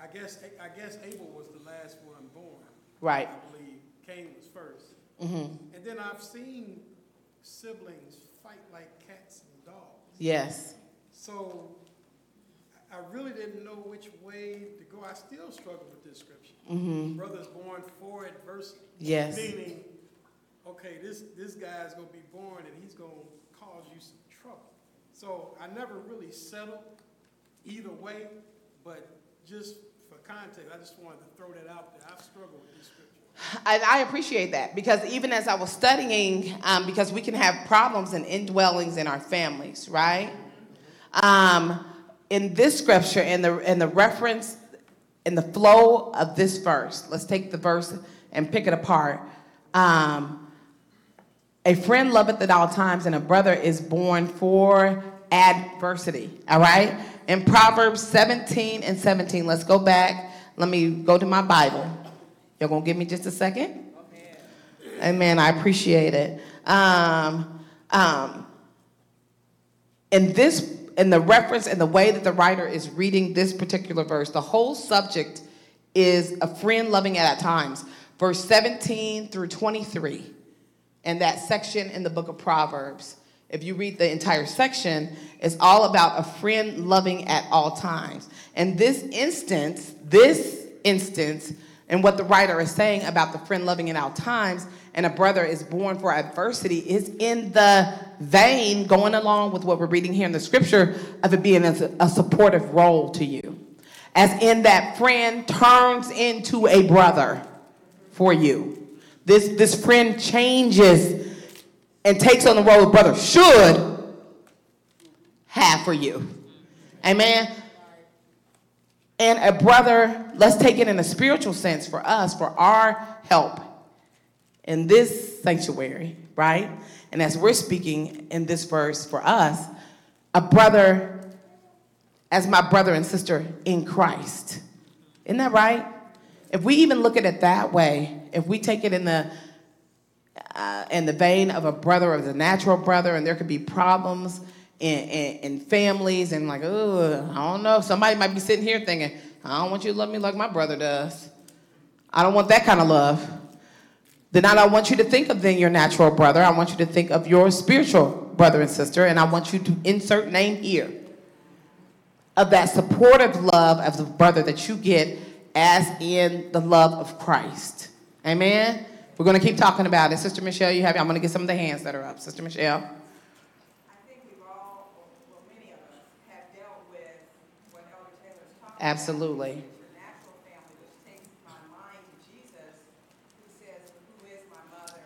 I: I guess, I guess Abel was the last one born.
A: Right.
I: I believe Cain was first.
A: Mm-hmm.
I: And then I've seen siblings fight like cats and dogs.
A: Yes.
I: So I really didn't know which way to go. I still struggle with this scripture.
A: Mm-hmm.
I: Brothers born for adversity.
A: Yes.
I: Meaning, okay, this, this guy's going to be born and he's going to cause you some trouble. So I never really settled either way, but just for context, I just wanted to throw that out there. I've struggled with this scripture.
A: I, I appreciate that because even as I was studying, um, because we can have problems and indwellings in our families, right? Um, in this scripture, in the in the reference, in the flow of this verse, let's take the verse and pick it apart. Um, a friend loveth at all times, and a brother is born for adversity. All right? In Proverbs 17 and 17, let's go back. Let me go to my Bible. Going to give me just a second? Amen. I appreciate it. Um, um, in this, in the reference and the way that the writer is reading this particular verse, the whole subject is a friend loving at times. Verse 17 through 23 and that section in the book of Proverbs. If you read the entire section, it's all about a friend loving at all times. And this instance, this instance, and what the writer is saying about the friend loving at all times and a brother is born for adversity is in the vein going along with what we're reading here in the scripture of it being a, a supportive role to you. As in that friend turns into a brother for you. This, this friend changes and takes on the role of brother should have for you. Amen. And a brother, let's take it in a spiritual sense for us, for our help in this sanctuary, right? And as we're speaking in this verse for us, a brother as my brother and sister in Christ. Isn't that right? If we even look at it that way, if we take it in the uh, in the vein of a brother of the natural brother, and there could be problems in, in, in families, and like, oh, I don't know. Somebody might be sitting here thinking, I don't want you to love me like my brother does. I don't want that kind of love. Then I don't want you to think of then your natural brother. I want you to think of your spiritual brother and sister, and I want you to insert name here of that supportive love of the brother that you get as in the love of Christ. Amen. We're going to keep talking about it. Sister Michelle, you have I'm going to get some of the hands that are up. Sister Michelle.
D: I think we've all, well, many of us have dealt with what Elder Taylor's talking about.
A: Absolutely.
D: Your natural family, which takes my mind to Jesus, who says, who is my mother?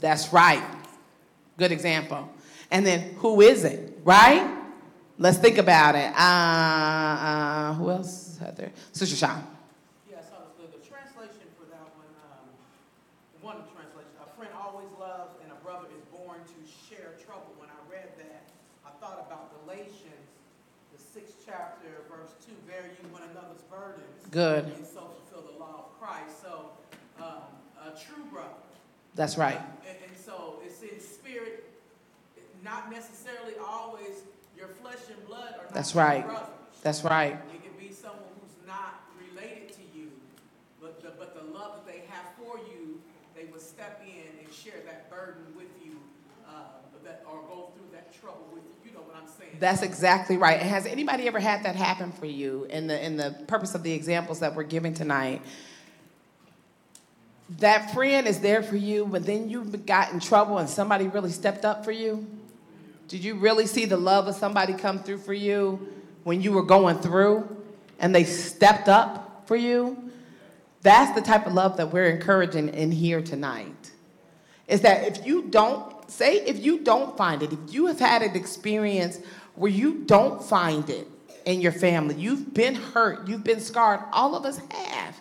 A: That's right. Good example. And then who is it, right? Let's think about it. Uh, uh, who else? Sister Shaw.
C: Yes, I was good. The translation for that one, um, one translation, a friend always loves and a brother is born to share trouble. When I read that, I thought about Galatians, the sixth chapter, verse two, bear you one another's burdens.
A: Good.
C: And so fulfill the law of Christ. So, um, a true brother.
A: That's right.
C: And, and so it's in spirit, not necessarily always your flesh and blood are not
A: That's right.
C: brothers.
A: That's right.
C: It can be someone who's not related to you, but the, but the love that they have for you, they will step in and share that burden with you, uh, that, or go through that trouble with you. You know what I'm saying?
A: That's exactly right. Has anybody ever had that happen for you in the in the purpose of the examples that we're giving tonight? That friend is there for you, but then you got in trouble and somebody really stepped up for you? Did you really see the love of somebody come through for you when you were going through and they stepped up for you? That's the type of love that we're encouraging in here tonight. Is that if you don't, say if you don't find it, if you have had an experience where you don't find it in your family, you've been hurt, you've been scarred, all of us have.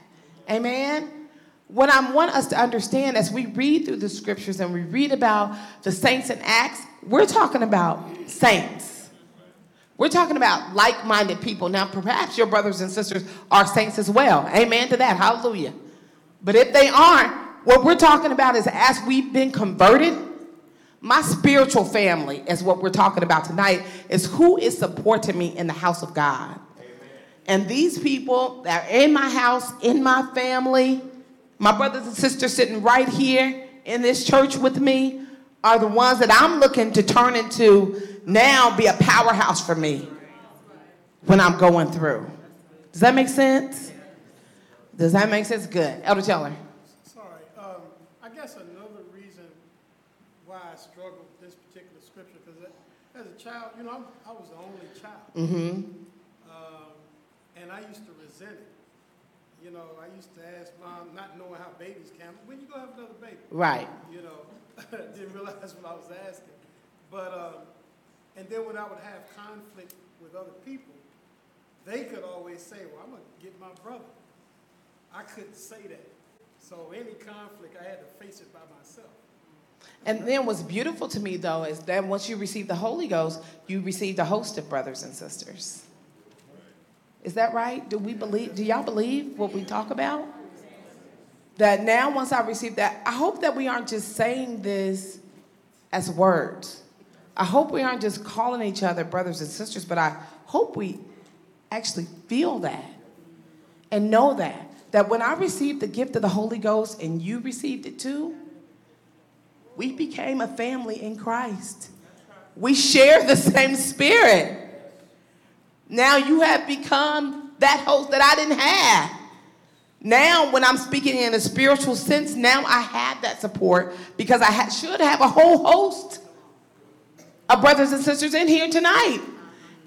A: Amen? What I want us to understand as we read through the scriptures and we read about the saints in Acts, we're talking about saints. We're talking about like minded people. Now, perhaps your brothers and sisters are saints as well. Amen to that. Hallelujah. But if they aren't, what we're talking about is as we've been converted, my spiritual family is what we're talking about tonight, is who is supporting me in the house of God. And these people that are in my house, in my family, my brothers and sisters sitting right here in this church with me are the ones that I'm looking to turn into now be a powerhouse for me when I'm going through. Does that make sense? Does that make sense? Good. Elder Taylor.
I: Sorry, um, I guess another reason why I struggled with this particular scripture, because as a child, you know, I'm, I was the only child.
A: Mm-hmm.
I: Um, and I used to resent it. You know, I used to ask mom, not knowing how babies can, when you gonna have another baby?
A: Right.
I: You know, didn't realize what I was asking. But um, And then when I would have conflict with other people, they could always say, well, I'm gonna get my brother. I couldn't say that. So any conflict, I had to face it by myself.
A: And then what's beautiful to me though is that once you receive the Holy Ghost, you received a host of brothers and sisters. Is that right? Do we believe do y'all believe what we talk about? That now once I receive that, I hope that we aren't just saying this as words. I hope we aren't just calling each other brothers and sisters, but I hope we actually feel that and know that. That when I received the gift of the Holy Ghost and you received it too, we became a family in Christ. We share the same spirit. Now you have become that host that I didn't have. Now, when I'm speaking in a spiritual sense, now I have that support because I ha- should have a whole host of brothers and sisters in here tonight.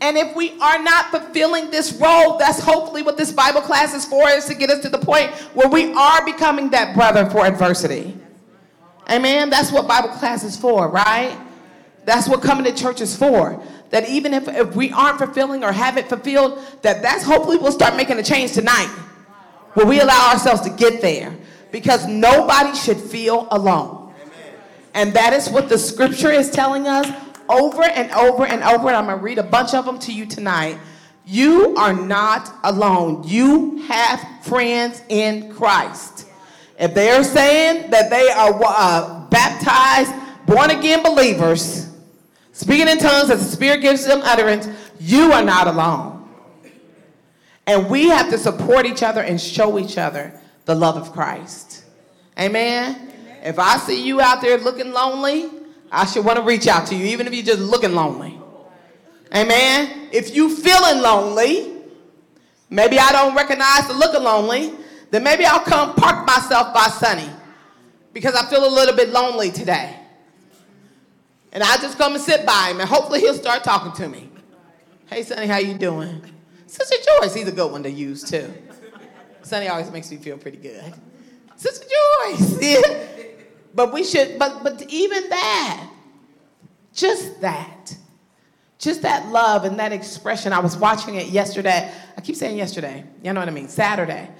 A: And if we are not fulfilling this role, that's hopefully what this Bible class is for, is to get us to the point where we are becoming that brother for adversity. Amen. That's what Bible class is for, right? That's what coming to church is for. That even if, if we aren't fulfilling or haven't fulfilled, that that's hopefully we'll start making a change tonight. Where we allow ourselves to get there. Because nobody should feel alone. And that is what the scripture is telling us over and over and over. And I'm going to read a bunch of them to you tonight. You are not alone. You have friends in Christ. If they are saying that they are uh, baptized, born again believers, speaking in tongues as the Spirit gives them utterance, you are not alone. And we have to support each other and show each other the love of Christ. Amen? If I see you out there looking lonely, I should want to reach out to you, even if you're just looking lonely. Amen? If you feeling lonely, maybe I don't recognize the looking lonely, then maybe I'll come park myself by Sonny because I feel a little bit lonely today. And I just come and sit by him and hopefully he'll start talking to me. Hey Sonny, how you doing? Sister Joyce, he's a good one to use too. Sonny always makes me feel pretty good. Sister Joyce, yeah. But we should, but but even that, just that, just that love and that expression. I was watching it yesterday. I keep saying yesterday. You know what I mean? Saturday.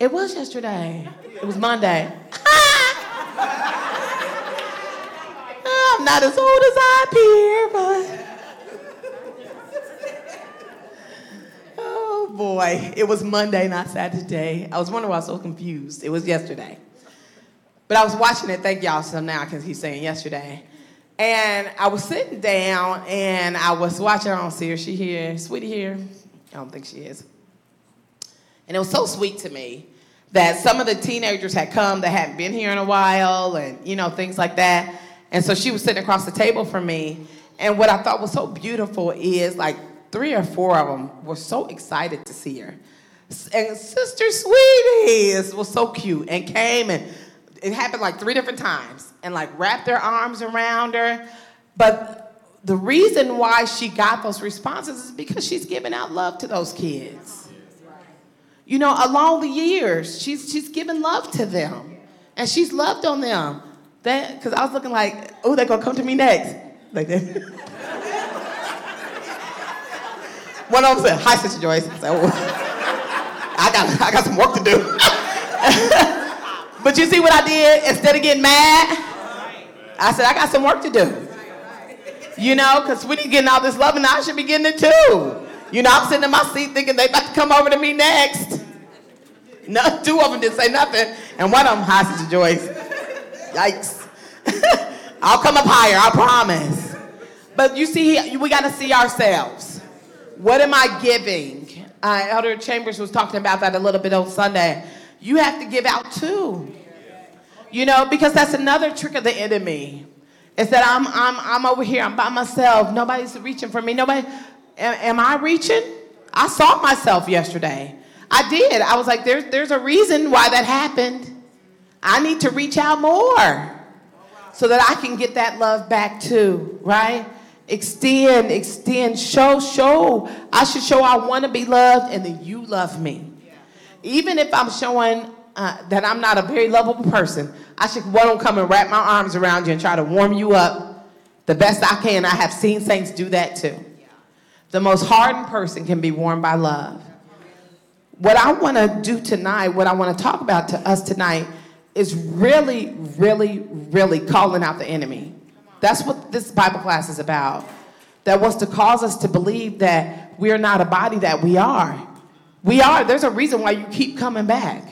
A: It was yesterday. It was Monday. I'm not as old as I appear, but. Oh boy, it was Monday, not Saturday. I was wondering why I was so confused. It was yesterday. But I was watching it, thank y'all so now because he's saying yesterday. And I was sitting down and I was watching, I don't see her, she here, sweetie here? I don't think she is. And it was so sweet to me that some of the teenagers had come that hadn't been here in a while and, you know, things like that. And so she was sitting across the table from me. And what I thought was so beautiful is like three or four of them were so excited to see her. And Sister Sweetie was so cute and came and it happened like three different times and like wrapped their arms around her. But the reason why she got those responses is because she's giving out love to those kids. You know, along the years, she's she's given love to them, and she's loved on them. Because I was looking like, oh, they're gonna come to me next, like that. One of them said, "Hi, Sister Joyce." I said, oh, I got I got some work to do. But you see what I did? Instead of getting mad, I said, I got some work to do. You know, because when you getting all this love, and I should be getting it too. You know, I'm sitting in my seat thinking they about to come over to me next. No, two of them didn't say nothing, and one of them, Sister Joyce. Yikes. I'll come up higher, I promise. But you see, we got to see ourselves. What am I giving? Uh, Elder Chambers was talking about that a little bit on Sunday you have to give out too. You know, because that's another trick of the enemy. Is that I'm, I'm, I'm over here, I'm by myself, nobody's reaching for me. Nobody, am, am I reaching? I saw myself yesterday. I did. I was like, there's, there's a reason why that happened. I need to reach out more so that I can get that love back too, right? Extend, extend, show, show. I should show I want to be loved and that you love me even if I'm showing uh, that I'm not a very lovable person, I should want to come and wrap my arms around you and try to warm you up The best I can. I have seen saints do that too. The most hardened person can be warmed by love. What I want to do tonight, what I want to talk about to us tonight, is really, really, really calling out the enemy. That's what this Bible class is about. That wants to cause us to believe that we are not a body that we are. We are. There's a reason why you keep coming back.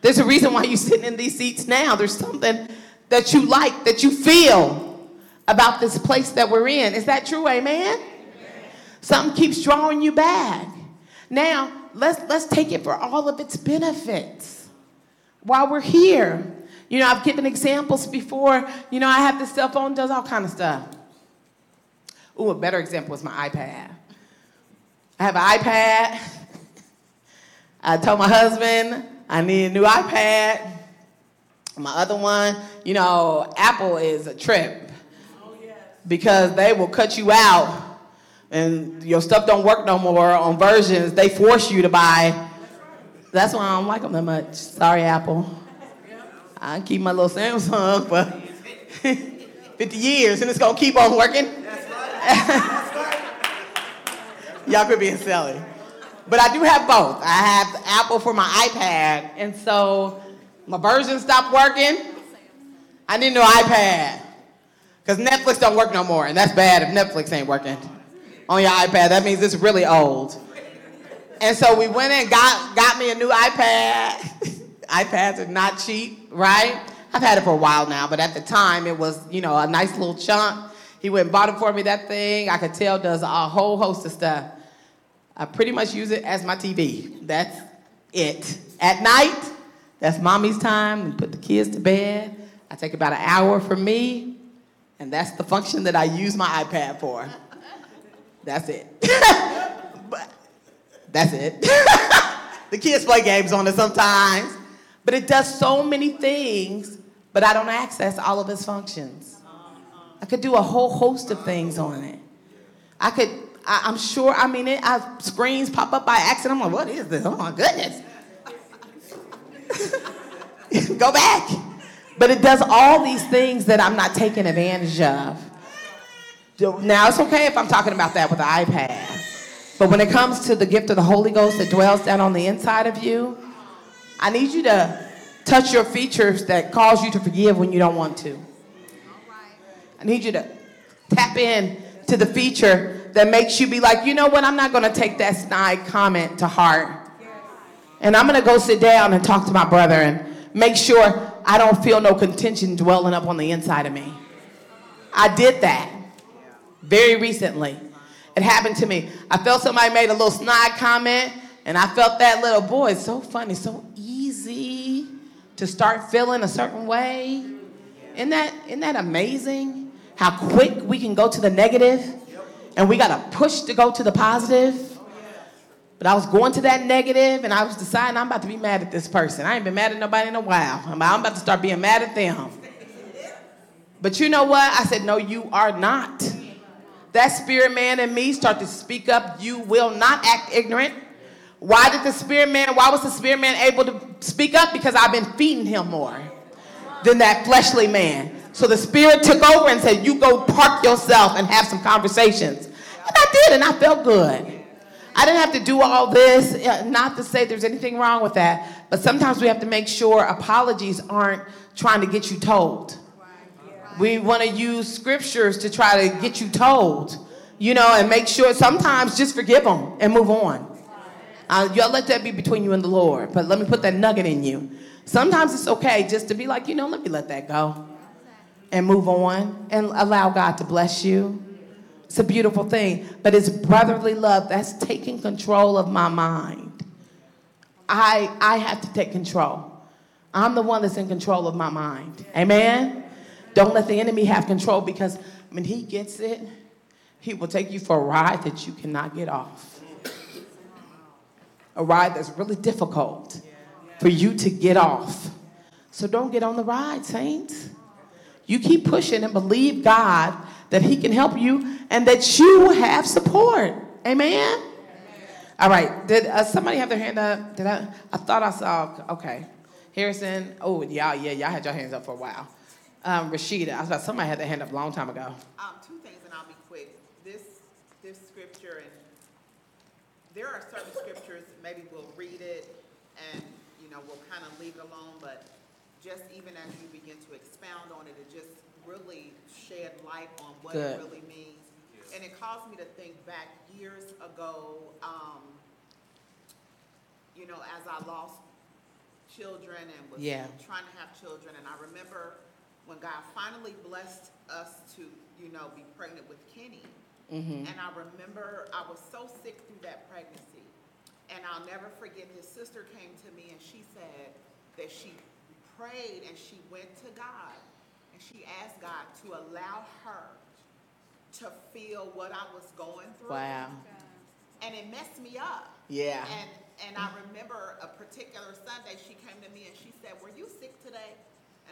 A: There's a reason why you're sitting in these seats now. There's something that you like, that you feel about this place that we're in. Is that true? Amen? Something keeps drawing you back. Now, let's let's take it for all of its benefits while we're here. You know, I've given examples before. You know, I have this cell phone, does all kind of stuff. Ooh, a better example is my iPad. I have an iPad. I told my husband I need a new iPad. My other one, you know, Apple is a trip oh, because they will cut you out and your stuff don't work no more on versions. They force you to buy. That's why I don't like them that much. Sorry, Apple. I keep my little Samsung for 50 years and it's gonna keep on working. Y'all could be silly. But I do have both. I have Apple for my iPad, and so my version stopped working. I need a new iPad. Because Netflix don't work no more, and that's bad if Netflix ain't working on your iPad. That means it's really old. And so we went and got, got me a new iPad. iPads are not cheap, right? I've had it for a while now, but at the time it was, you know, a nice little chunk. He went and bought it for me, that thing, I could tell does a whole host of stuff. I pretty much use it as my TV. That's it. At night, that's mommy's time. We put the kids to bed. I take about an hour for me, and that's the function that I use my iPad for. That's it. but that's it. the kids play games on it sometimes, but it does so many things, but I don't access all of its functions. I could do a whole host of things on it. I could I, am sure, I mean, it, I, screens pop up by accident. I'm like, what is this? Oh my goodness. Go back. But it does all these things that I'm not taking advantage of. Now, it's okay if I'm talking about that with the iPad. But when it comes to the gift of the Holy Ghost that dwells down on the inside of you, I need you to touch your features that cause you to forgive when you don't want to. I need you to tap in to the feature that makes you be like, you know what, I'm not going to take that snide comment to heart. And I'm going to go sit down and talk to my brother and make sure I don't feel no contention dwelling up on the inside of me. I did that very recently. It happened to me. I felt somebody made a little snide comment, and I felt that little boy, it's so funny, so easy to start feeling a certain way. Isn't that, isn't that amazing? How quick we can go to the and we got to push to go to the positive. But I was going to that negative, and I was deciding I'm about to be mad at this person. I ain't been mad at nobody in a while. I'm about to start being mad at them. But you know what? I said, No, you are not. That spirit man in me start to speak up. You will not act ignorant. Why did the spirit man, why was the spirit man able to speak up? Because I've been feeding him more than that fleshly man. So the Spirit took over and said, You go park yourself and have some conversations. And I did, and I felt good. I didn't have to do all this, uh, not to say there's anything wrong with that, but sometimes we have to make sure apologies aren't trying to get you told. We want to use scriptures to try to get you told, you know, and make sure sometimes just forgive them and move on. Uh, y'all let that be between you and the Lord, but let me put that nugget in you. Sometimes it's okay just to be like, you know, let me let that go and move on and allow God to bless you. It's a beautiful thing. But it's brotherly love that's taking control of my mind. I, I have to take control. I'm the one that's in control of my mind. Amen? Don't let the enemy have control because when he gets it, he will take you for a ride that you cannot get off. A ride that's really difficult for you to get off. So don't get on the ride, saints. You keep pushing and believe God that He can help you and that you have support. Amen? All right. Did uh, somebody have their hand up? Did I? I thought I saw. Okay. Harrison. Oh, y'all, yeah, y'all had your hands up for a while. Um, Rashida, I was about, somebody had their hand up a long time ago.
D: Um, two things, and I'll be quick. This, this scripture, and there are certain scriptures, maybe we'll read it, and, you know, we'll kind of leave it alone, but just even as you begin to expound on it, it just really shed light on what it really means. And it caused me to think back years ago, um, you know, as I lost children and was
A: Yeah.
D: trying to have children, and I remember when God finally blessed us to, you know, be pregnant with Kenny.
A: Mm-hmm.
D: And I remember I was so sick through that pregnancy. And I'll never forget, his sister came to me and she said that she prayed and she went to God and she asked God to allow her to feel what I was going through.
A: Wow.
D: And it messed me up.
A: Yeah.
D: And, and I remember a particular Sunday, she came to me and she said, were you sick today?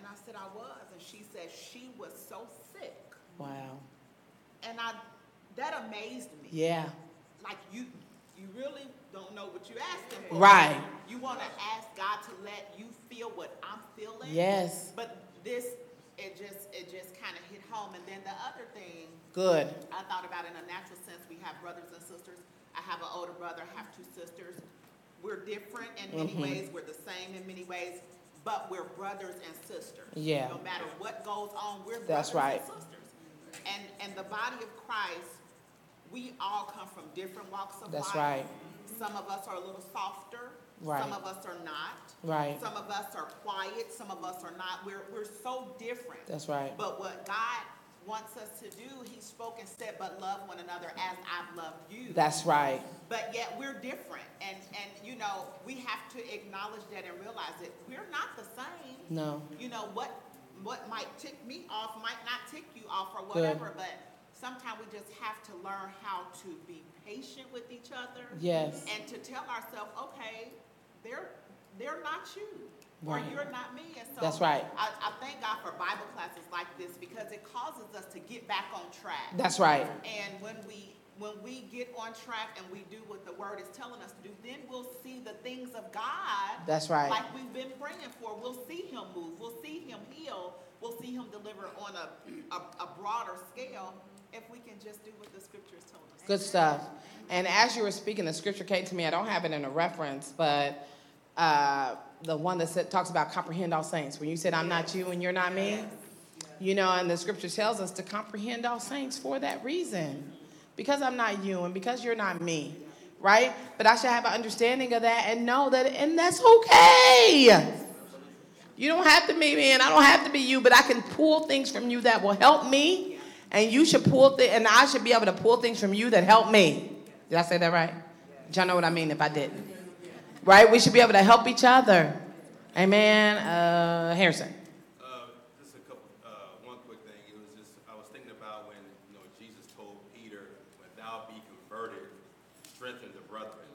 D: And I said, I was. And she said she was so sick.
A: Wow.
D: And I, that amazed me.
A: Yeah.
D: Like you, you really don't know what you're asking for.
A: Right.
D: You want to ask God to let you feel what I'm feeling.
A: Yes.
D: But this, it just, it just kind of hit home. And then the other thing
A: Good.
D: I thought about in a natural sense, we have brothers and sisters. I have an older brother, I have two sisters. We're different in many
A: Mhm.
D: ways, we're the same in many ways, but we're brothers and sisters.
A: Yeah.
D: No matter what goes on, we're
A: That's
D: brothers
A: right.
D: and sisters. And, and the body of Christ, we all come from different walks of life.
A: That's right.
D: Some of us are a little softer.
A: Right.
D: Some of us are not.
A: Right.
D: Some of us are quiet, some of us are not. We're, we're so different.
A: That's right.
D: But what God wants us to do, he spoke and said, but love one another as I've loved you.
A: That's right.
D: But yet we're different. And, and, you know, we have to acknowledge that and realize that we're not the same.
A: No.
D: You know, what, what might tick me off might not tick you off or
A: Good.
D: whatever, but sometimes we just have to learn how to be patient with each other.
A: Yes.
D: And to tell ourselves, okay, they're, they're not you. Or
A: Right.
D: you're not me. And so
A: That's right.
D: I, I thank God for Bible classes like this because it causes us to get back on track.
A: That's right.
D: And when we when we get on track and we do what the word is telling us to do, then we'll see the things of God.
A: That's right.
D: Like we've been praying for. We'll see him move. We'll see him heal. We'll see him deliver on a, a, a broader scale if we can just do what the scriptures told us.
A: Good stuff. And as you were speaking, the scripture came to me. I don't have it in a reference, but uh, the one that said, talks about comprehend all saints. When you said, I'm not you and you're not me, you know, and the scripture tells us to comprehend all saints for that reason. Because I'm not you and because you're not me, right? But I should have an understanding of that and know that, and that's okay. You don't have to be me and I don't have to be you, but I can pull things from you that will help me. And you should pull th- and I should be able to pull things from you that help me. Did I say that right? Y'all know what I mean if I didn't. Right? We should be able to help each other. Amen. Uh, Harrison.
K: Uh, just a couple, uh, one quick thing. It was just, I was thinking about when, you know, Jesus told Peter, when thou be converted, strengthen the brethren.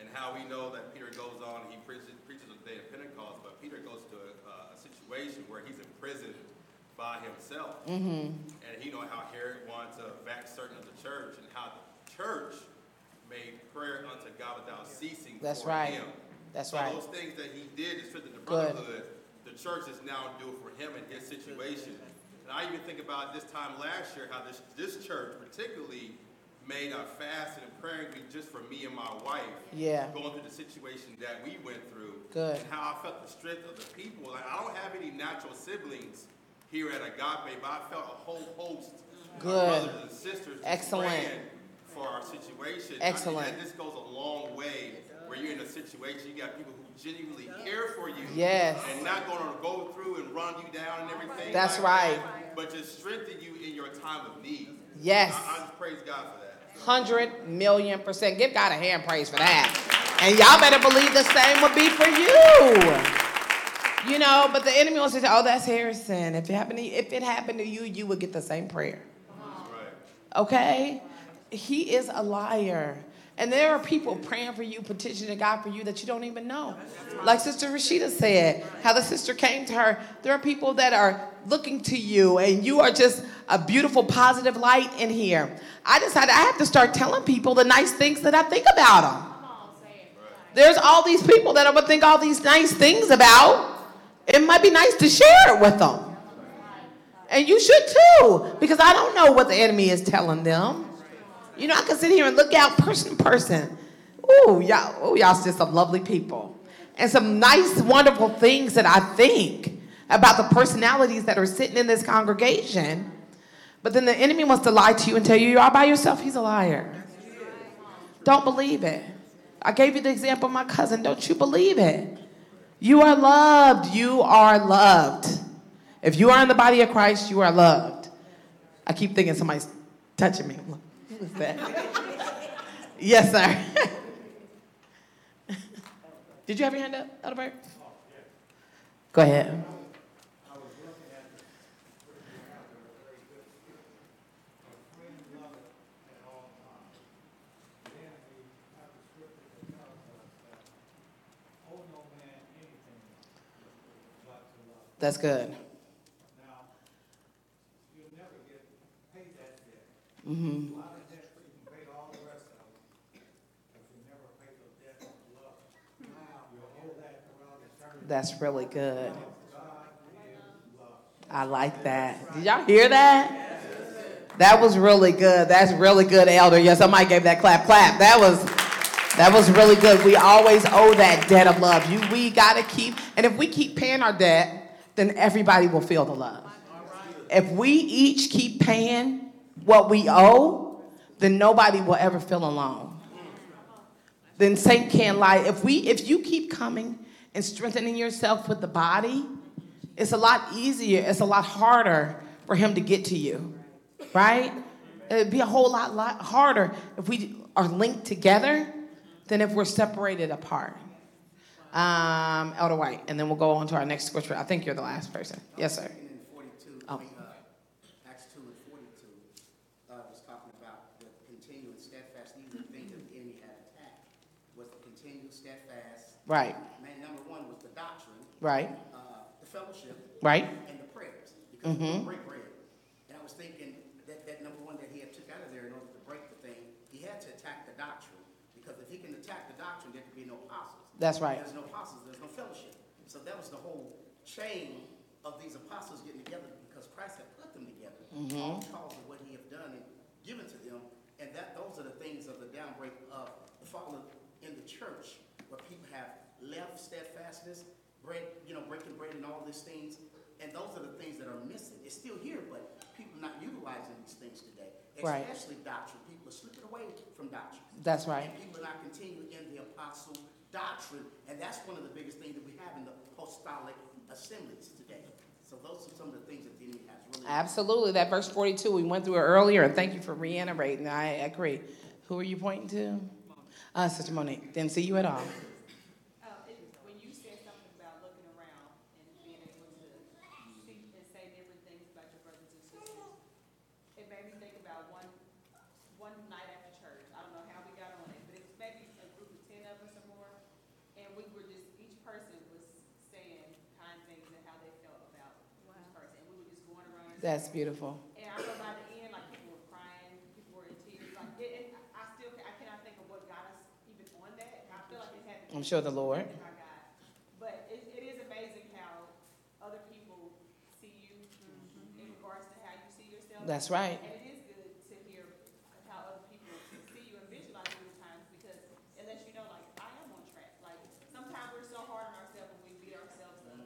K: And how we know that Peter goes on, he preaches, preaches on the day of Pentecost, but Peter goes to a, a situation where he's imprisoned by himself.
A: Mm-hmm.
K: And he know how Herod wanted to back certain of the church and how the church prayer unto God without ceasing
A: That's right.
K: him.
A: That's
K: so
A: right.
K: those things that he did to strengthen the
A: Good.
K: brotherhood, the church is now doing for him in his situation. And I even think about this time last year, how this, this church particularly made a fast and praying week just for me and my wife.
A: Yeah.
K: Going through the situation that we went through.
A: Good.
K: And how I felt the strength of the people. Like, I don't have any natural siblings here at Agape, but I felt a whole host
A: Good.
K: of brothers and sisters
A: Excellent.
K: For our situation. I
A: Excellent.
K: mean, that just goes a long way where you're in a situation, you got people who genuinely care for you.
A: Yes.
K: And not going to go through and run you down and everything.
A: That's
K: like
A: right.
K: that, But just strengthen you in your time of need.
A: Yes.
K: I, I just praise God for that.
A: Hundred million percent. Give God a hand praise for that. And y'all better believe the same would be for you. You know, but the enemy wants to say, "Oh, that's Harrison. If it happened to you, if it happened to you, you would get the same prayer." Okay? He is a liar. And there are people praying for you, petitioning God for you that you don't even know. Like Sister Rashida said, how the sister came to her. There are people that are looking to you, and you are just a beautiful, positive light in here. I decided I have to start telling people the nice things that I think about them. There's all these people that I would think all these nice things about. It might be nice to share it with them. And you should too, because I don't know what the enemy is telling them. You know, I can sit here and look out person to person. Ooh, y'all, ooh, y'all just some lovely people. And some nice, wonderful things that I think about the personalities that are sitting in this congregation. But then the enemy wants to lie to you and tell you you're all by yourself. He's a liar. Don't believe it. I gave you the example of my cousin. Don't you believe it? You are loved. You are loved. If you are in the body of Christ, you are loved. I keep thinking somebody's touching me. Who is that? yes, sir. Did you have your hand up, Albert? Go ahead. That's good. Mm-hmm. That's really good. I like that. Did y'all hear that? That was really good. That's really good, Elder. Yeah, somebody gave that clap. Clap. That was that was really good. We always owe that debt of love. You, we gotta keep, and if we keep paying our debt, then everybody will feel the love. If we each keep paying what we owe, then nobody will ever feel alone. Then Satan can't lie. If we, if you keep coming and strengthening yourself with the body, it's a lot easier, it's a lot harder for him to get to you, right? It'd be a whole lot, lot harder if we are linked together than if we're separated apart. Um, Elder White, and then we'll go on to our next scripture. I think you're the last person. Yes, sir. Oh.
E: I mean, uh, Acts 2 and 42, uh, was talking about the continuing steadfast, these the things that the enemy had attacked, was the continued steadfast.
A: Right.
E: Man, number one was the doctrine,
A: Right.
E: uh, the fellowship,
A: Right.
E: and the prayers, because we
A: Mhm.
E: break bread. And I was thinking that, that number one that he had took out of there in order to break the thing, he had to attack the doctrine, because if he can attack the doctrine, there could be no apostles.
A: That's right.
E: There's no apostles, there's no fellowship. So that was the whole chain of these apostles getting together because Christ had put them together.
A: Mhm.
E: All because of what he had done and given to them. And that those are the things of the downbreak of the fallen in the church, where people have left steadfastness, bread, you know, breaking bread and all these things. And those are the things that are missing. It's still here, but people not utilizing these things today.
A: Right.
E: Especially doctrine. People are slipping away from doctrine.
A: That's right.
E: And people are not continuing in the apostle doctrine, and that's one of the biggest things that we have in the apostolic assemblies today. So those are some of the things that the enemy has really.
A: Absolutely. That verse 42, we went through it earlier, and thank you for reiterating. I agree. Who are you pointing to? Uh, Sister Monique. Didn't see you at all.
H: Uh, it, when you said something about looking around and being able to see and say different things about your brothers and sisters, it made me think about one, one night after church. I don't know how we got on it, but it was maybe a group of ten of us or more. And we were just, each person was saying kind things and how they felt about each person. And we were just going around. and
A: That's beautiful.
H: And I know by the end, like people were crying, people were in tears. Like, it, it, I still I cannot think of what got us even on that. I feel like it had to
A: I'm sure the Lord.
H: something I got. But it, it is amazing how other people see you mm-hmm. in regards to how you see yourself.
A: That's right.
H: And it is good to hear how other people see you and visualize you at times because it lets you know, like, I am on track. Like, sometimes we're so hard on ourselves and we beat ourselves up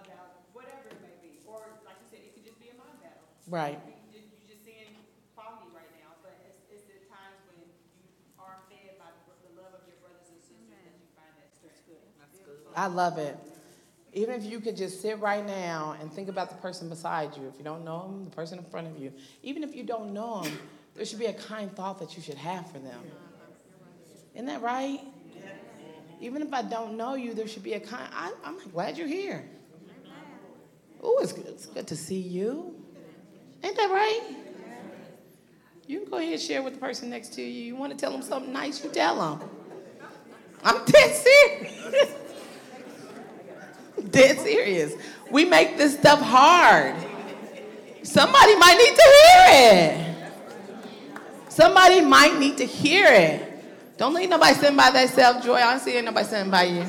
H: about whatever it may be. Or, like you said, it could just be a mind battle.
A: Right.
H: You ju- you just seeing foggy right now, but it's, it's the times when you are fed by the the love of your brothers and sisters that you find that strength. That's good.
A: I love it. Even if you could just sit right now and think about the person beside you, if you don't know them, the person in front of you, even if you don't know them, there should be a kind thought that you should have for them. Isn't that right? Even if I don't know you, there should be a kind. I, I'm glad you're here. Oh, it's, good- it's good to see you. Ain't that right? You can go ahead and share with the person next to you. You want to tell them something nice, you tell them. I'm dead serious. dead serious. We make this stuff hard. Somebody might need to hear it. Somebody might need to hear it. Don't let nobody sitting by themselves, Joy. I don't see nobody sitting by you.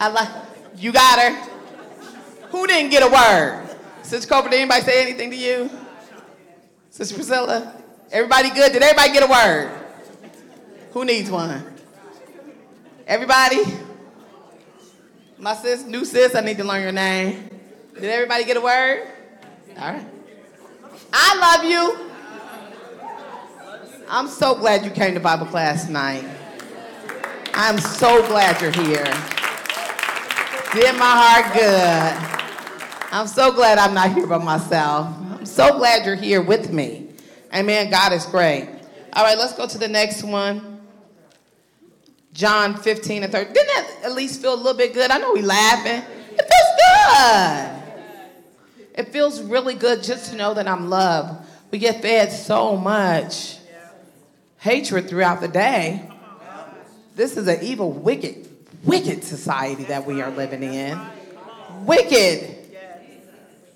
A: I like you got her. Who didn't get a word? Sister Cooper, did anybody say anything to you? Sister Priscilla? Everybody good? Did everybody get a word? Who needs one? Everybody? My sis, new sis, I need to learn your name. Did everybody get a word? All right. I love you. I'm so glad you came to Bible class tonight. I'm so glad you're here. Did my heart good. I'm so glad I'm not here by myself. I'm so glad you're here with me. Amen. God is great. All right, let's go to the next one. John 15 and 30. Didn't that at least feel a little bit good? I know we're laughing. It feels good. It feels really good just to know that I'm loved. We get fed so much hatred throughout the day. This is an evil, wicked, wicked society that we are living in. Wicked.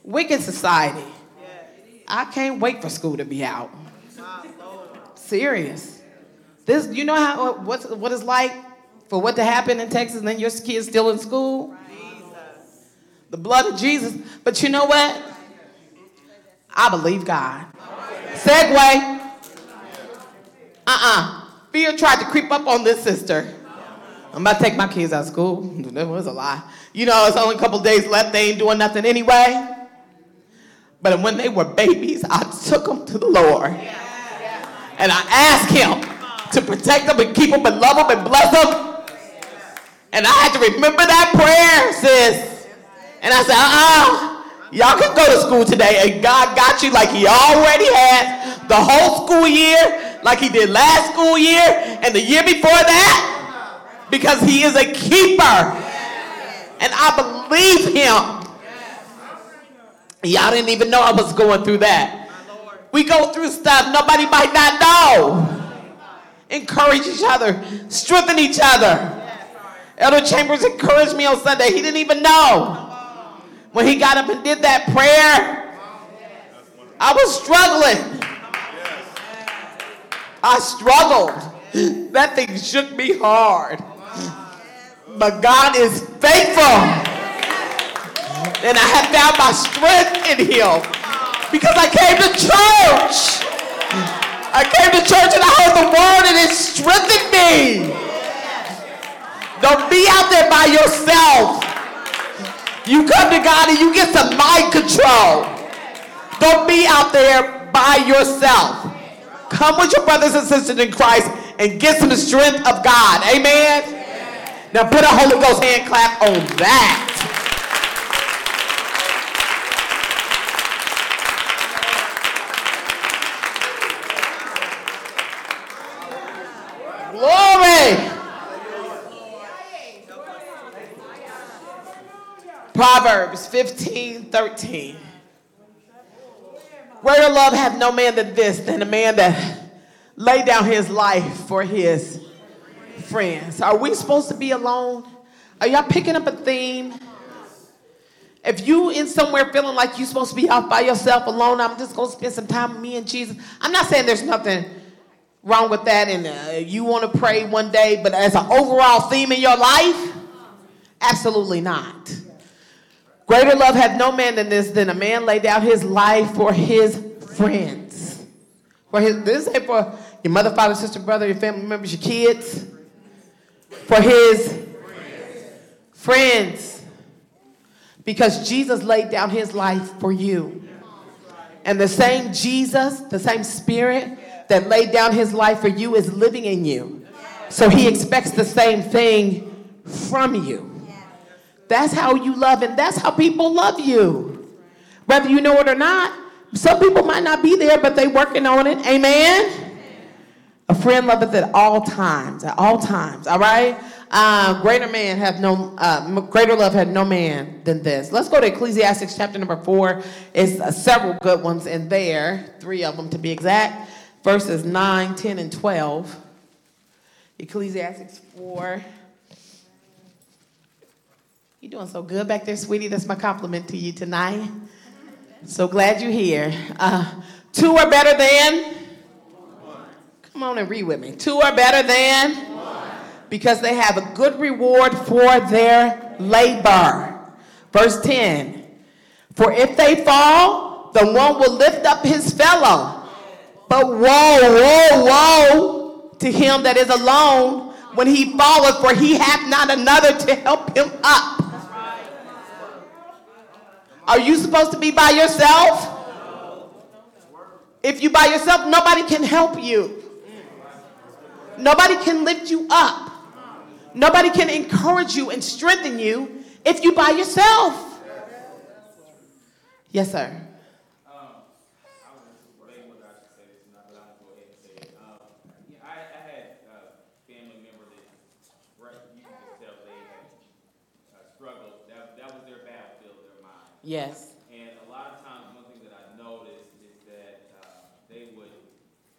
A: Wicked society. I can't wait for school to be out. Serious. This, you know how uh, what's what it's like for what to happen in Texas and then your kid's still in school? The blood of Jesus. But you know what? I believe God. Segue. Uh-uh. Fear tried to creep up on this sister. I'm about to take my kids out of school. That was a lie. You know, it's only a couple days left. They ain't doing nothing anyway. But when they were babies, I took them to the Lord. And I asked him to protect them and keep them and love them and bless them. And I had to remember that prayer, sis. And I said, uh-uh. Y'all can go to school today. And God got you like he already has the whole school year, like he did last school year and the year before that. Because he is a keeper. And I believe him. Y'all didn't even know I was going through that. We go through stuff nobody might not know. Encourage each other, strengthen each other. Elder Chambers encouraged me on Sunday. He didn't even know. When he got up and did that prayer, I was struggling. I struggled. That thing shook me hard. But God is faithful. And I have found my strength in him because I came to church. I came to church and I heard the word and it strengthened me. Don't be out there by yourself. You come to God and you get some mind control. Don't be out there by yourself. Come with your brothers and sisters in Christ and get some the strength of God. Amen. Now put a Holy Ghost hand clap on that. Glory. Proverbs 15, 13. Greater love hath no man than this, than a man that lay down his life for his friends. Are we supposed to be alone? Are y'all picking up a theme? If you in somewhere feeling like you're supposed to be off by yourself alone, I'm just gonna spend some time with me and Jesus. I'm not saying there's nothing wrong with that, and uh, you want to pray one day, but as an overall theme in your life, absolutely not. Greater love hath no man than this, than a man lay down his life for his friends. For his, this is for your mother, father, sister, brother, your family members, your kids. For his friends. Because Jesus laid down his life for you. And the same Jesus, the same spirit that laid down his life for you is living in you. So he expects the same thing from you. That's how you love, and that's how people love you. Whether you know it or not. Some people might not be there, but they working on it. Amen. A friend loveth at all times, at all times. All right. Uh, greater man have no, uh, greater love had no man than this. Let's go to Ecclesiastes chapter number four. It's uh, several good ones in there, three of them to be exact. Verses 9, 10, and 12. Ecclesiastes 4. You're doing so good back there, sweetie. That's my compliment to you tonight. So glad you're here. Uh, two are better than. Come on and read with me. Two are better than. Because they have a good reward for their labor. Verse 10. For if they fall, the one will lift up his fellow. But woe, woe, woe to him that is alone when he falleth, for he hath not another to help him up. Are you supposed to be by yourself? If you by yourself, nobody can help you. Nobody can lift you up. Nobody can encourage you and strengthen you if you by yourself. Yes, sir.
F: Um, I was debating whether I should say this or not, but I'm gonna go ahead and say it. Um, yeah, I, I had a family member that, right, you can just tell they had uh, struggled. That, that was their battlefield, their mind.
A: Yes.
F: And a lot of times, one thing that I noticed is that uh, they would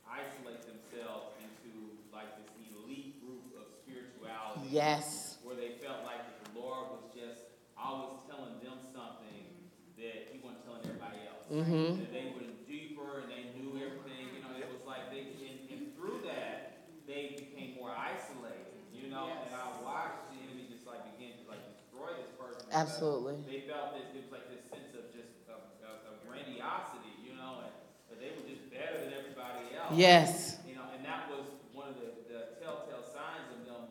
F: isolate themselves into like this elite group of spirituality.
A: Yes.
F: Where they felt like the Lord was just always telling them something that He wasn't telling everybody else.
A: Mm-hmm.
F: That they went deeper and they knew everything. You know, it was like they, and, and through that, they became more isolated. You know, and I watched the enemy just like begin to like destroy this person.
A: Absolutely.
F: They felt this, it was like this sense of just of, of, of grandiosity, you know, and that they were just better than everybody else.
A: Yes.
F: You know, and that was one of the, the telltale signs of them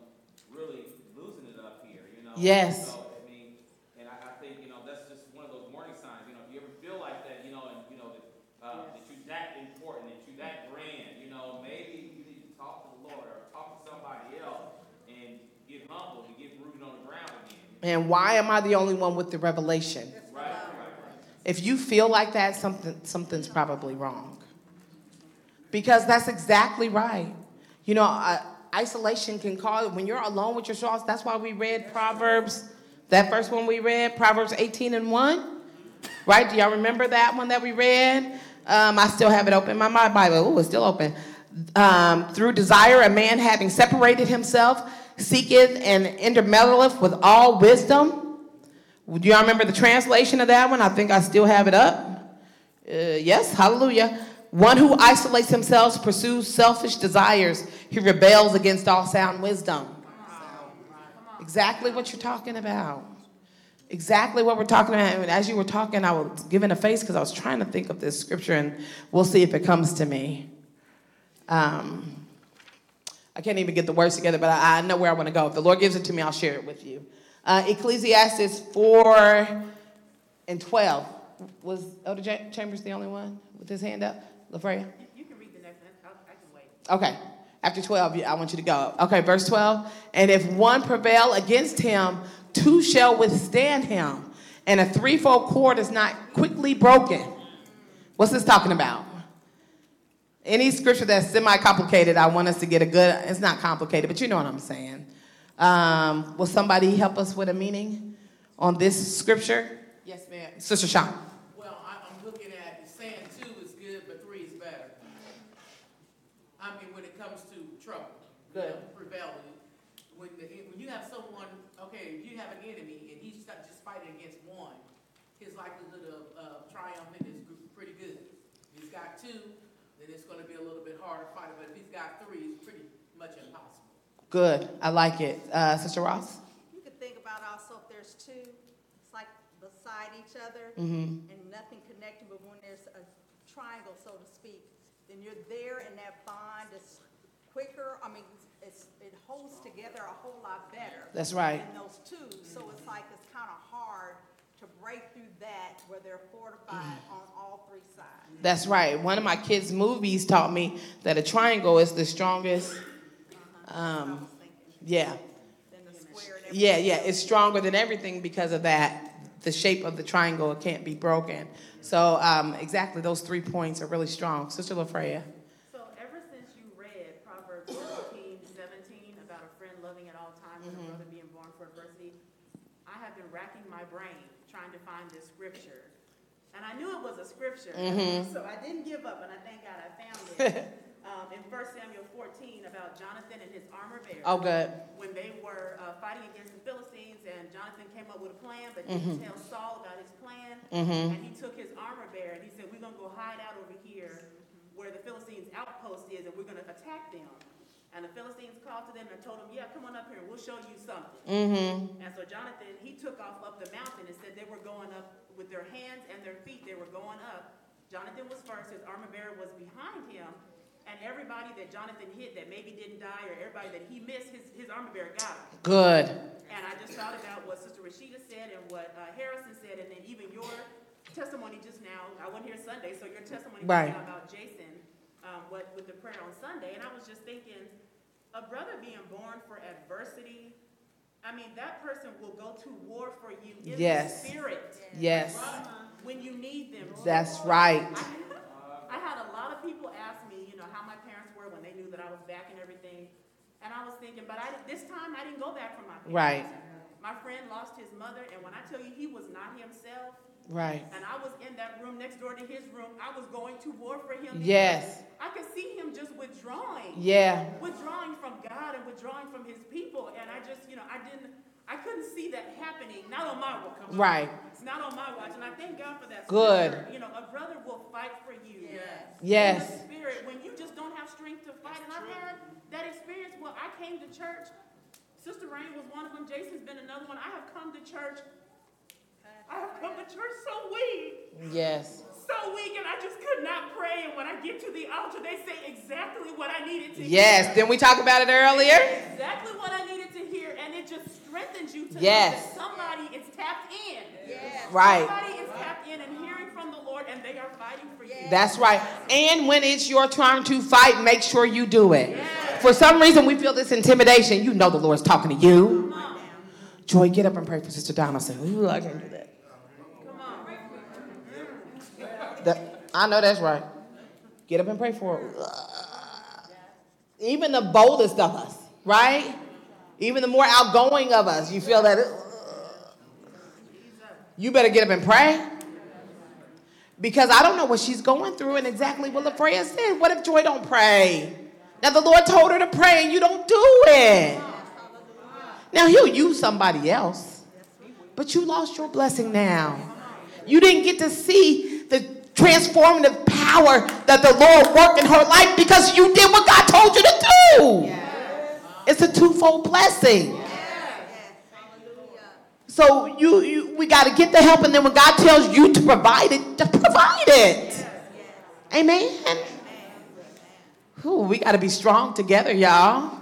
F: really losing it up here, you know.
A: Yes.
F: So, I mean, and I, I think, you know, that's just one of those warning signs, you know, if you ever feel like that, you know, and, you know, that, uh, that you're that important, that you're that grand, you know, maybe you need to talk to the Lord or talk to somebody else and get humble and get rooted on the ground again.
A: And why am I the only one with the revelation? If you feel like that, something something's probably wrong. Because that's exactly right. You know, uh, isolation can cause when you're alone with your thoughts. That's why we read Proverbs. That first one we read, Proverbs 18 and 1. Right? Do y'all remember that one that we read? Um, I still have it open. My, my Bible, oh, it's still open. Um, through desire, a man having separated himself, seeketh and intermeddleth with all wisdom. Do y'all remember the translation of that one? I think I still have it up. Uh, yes, hallelujah. One who isolates himself pursues selfish desires. He rebels against all sound wisdom. Exactly what you're talking about. Exactly what we're talking about. And as you were talking, I was giving a face because I was trying to think of this scripture, and we'll see if it comes to me. Um, I can't even get the words together, but I, I know where I want to go. If the Lord gives it to me, I'll share it with you. Uh, Ecclesiastes 4 and 12. Was Elder Chambers the only one with his hand up? LaFreya?
H: You can read the next one, I, can wait.
A: Okay. After 12, I want you to go. Okay, verse 12. And if one prevail against him, two shall withstand him. And a threefold cord is not quickly broken. What's this talking about? Any scripture that's semi complicated, I want us to get a good, it's not complicated, but you know what I'm saying. Um, will somebody help us with a meaning on this scripture?
C: Yes, ma'am.
A: Sister Sean.
C: Well, I, I'm looking at, saying two is good, but three is better. I mean, when it comes to trouble. you know, Rebellion. When the, when you have someone, okay, if you have an enemy and he's just fighting against one, his likelihood of, of triumphing is pretty good. If he's got two, then it's gonna be a little bit harder fighting, but if he's got three, it's pretty much impossible.
A: Good. I like it. Uh, Sister Ross?
G: You could think about also if there's two, it's like beside each other
A: Mm-hmm.
G: and nothing connected, but when there's a triangle, so to speak, then you're there and that bond is quicker, I mean, it's, it holds together a whole lot better.
A: That's right.
G: Than those two, so it's like it's kind of hard to break through that where they're fortified on all three sides.
A: That's right. One of my kids' movies taught me that a triangle is the strongest. Um, yeah.
G: Then the square and
A: Yeah, yeah. It's stronger than everything because of that. The shape of the triangle can't be broken. So, um, exactly, those three points are really strong. Sister LaFreya.
H: So ever since you read Proverbs 17, 17 about a friend loving at all times and a brother being born for adversity, I have been racking my brain trying to find this scripture. And I knew it was a scripture,
A: Mhm.
H: so I didn't give up, and I thank God I found it. um, in 1 Samuel 14 about Jonathan and his armor bearer.
A: Oh, good.
H: When they were uh, fighting against the Philistines, and Jonathan came up with a plan, but
A: Mhm.
H: didn't tell Saul about his plan.
A: Mm-hmm.
H: And he took his armor bearer and he said, We're going to go hide out over here where the Philistines' outpost is, and we're going to attack them. And the Philistines called to them and told them, Yeah, come on up here, we'll show you something.
A: Mm-hmm.
H: And so Jonathan, he took off up the mountain and said they were going up with their hands and their feet, they were going up. Jonathan was first, his armor bearer was behind him, and everybody that Jonathan hit that maybe didn't die, or everybody that he missed, his, his armor bearer got him.
A: Good.
H: And I just thought about what Sister Rashida said and what uh, Harrison said, and then even your testimony just now. I wasn't here Sunday, so your testimony
A: Right.
H: about Jason, um, what, with the prayer on Sunday, and I was just thinking, a brother being born for adversity, I mean, that person will go to war for you in
A: Yes.
H: the spirit
A: Yes.
H: when you need them.
A: That's right.
H: I had a lot of people ask me, you know, how my parents were when they knew that I was back and everything. And I was thinking, but I, this time I didn't go back for my parents.
A: Right.
H: My friend lost his mother, and when I tell you he was not himself,
A: Right.
H: and I was in that room next door to his room, I was going to war for him.
A: Yes.
H: I could see him just withdrawing.
A: Yeah.
H: Withdrawing from God and withdrawing from his people, and I just, you know, I didn't, I couldn't see that happening, not on my watch.
A: Right.
H: It's not on my watch, and I thank God for that.
A: Good.
H: scripture. You know, a brother will fight for you.
A: Yes.
H: In the spirit, when you just don't have strength to fight, and I've had that experience Well, I came to church. Sister Rain was one of them. Jason's been another one. I have come to church. I have come to church so weak
A: Yes.
H: So weak and I just could not pray. And when I get to the altar, they say exactly what I needed to
A: Yes.
H: hear.
A: Didn't we talk about it earlier?
H: Exactly what I needed to hear. And it just strengthens you to
A: Yes.
H: know that somebody is tapped in.
A: Right.
H: Somebody is tapped in and hearing from the Lord and they are fighting for you.
A: That's right. And when it's your turn to fight, make sure you do it. For some reason, we feel this intimidation. You know the Lord's talking to you. Joy, get up and pray for Sister Donaldson. Ooh, I can't do that. That- I know that's right. Get up and pray for her. Even the boldest of us, right? Even the more outgoing of us, you feel that. You better get up and pray. Because I don't know what she's going through and exactly what LaFreya said. What if Joy don't pray? Now the Lord told her to pray and you don't do it. Now he'll use somebody else. But you lost your blessing now. You didn't get to see transformative power that the Lord worked in her life because you did what God told you to do. It's a twofold blessing. So you, you we got to get the help, and then when God tells you to provide it, to provide it. Amen. Ooh, we got to be strong together, y'all.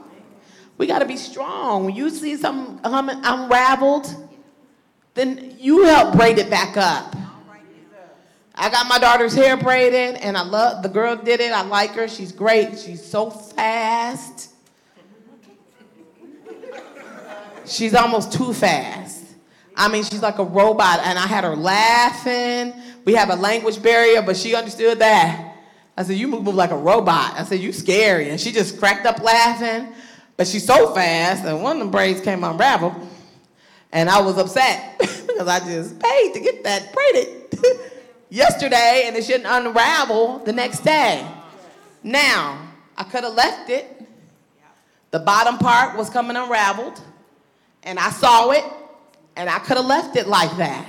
A: We got to be strong. When you see something um, unraveled, then you help braid it back up. I got my daughter's hair braided, and I love the girl did it. I like her. She's great. She's so fast. She's almost too fast. I mean, she's like a robot, and I had her laughing. We have a language barrier, but she understood that. I said, "You move like a robot." I said, "You scary," and she just cracked up laughing. But she's so fast, and one of the braids came unraveled, and I was upset because I just paid to get that braided yesterday, and it shouldn't unravel the next day. Now, I could have left it. The bottom part was coming unraveled, and I saw it, and I could have left it like that.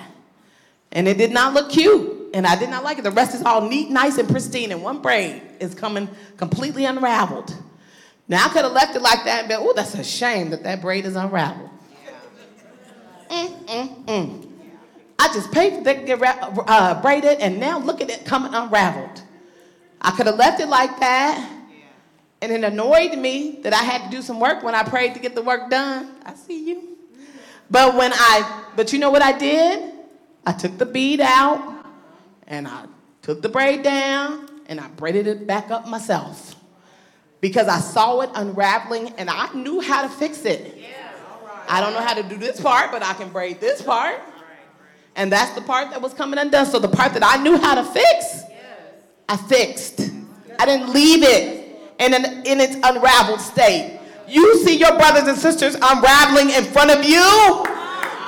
A: And it did not look cute, and I did not like it. The rest is all neat, nice, and pristine, and one braid is coming completely unraveled. Now, I could have left it like that and been, oh, that's a shame that that braid is unraveled. Mm, mm, mm. I just paid for that to get uh, braided, and now look at it coming unraveled. I could have left it like that, and it annoyed me that I had to do some work when I prayed to get the work done. I see you. But when I, but you know what I did? I took the bead out, and I took the braid down, and I braided it back up myself. Because I saw it unraveling, and I knew how to fix it. I don't know how to do this part, but I can braid this part. And that's the part that was coming undone. So the part that I knew how to fix, I fixed. I didn't leave it in, an, in its unraveled state. You see your brothers and sisters unraveling in front of you,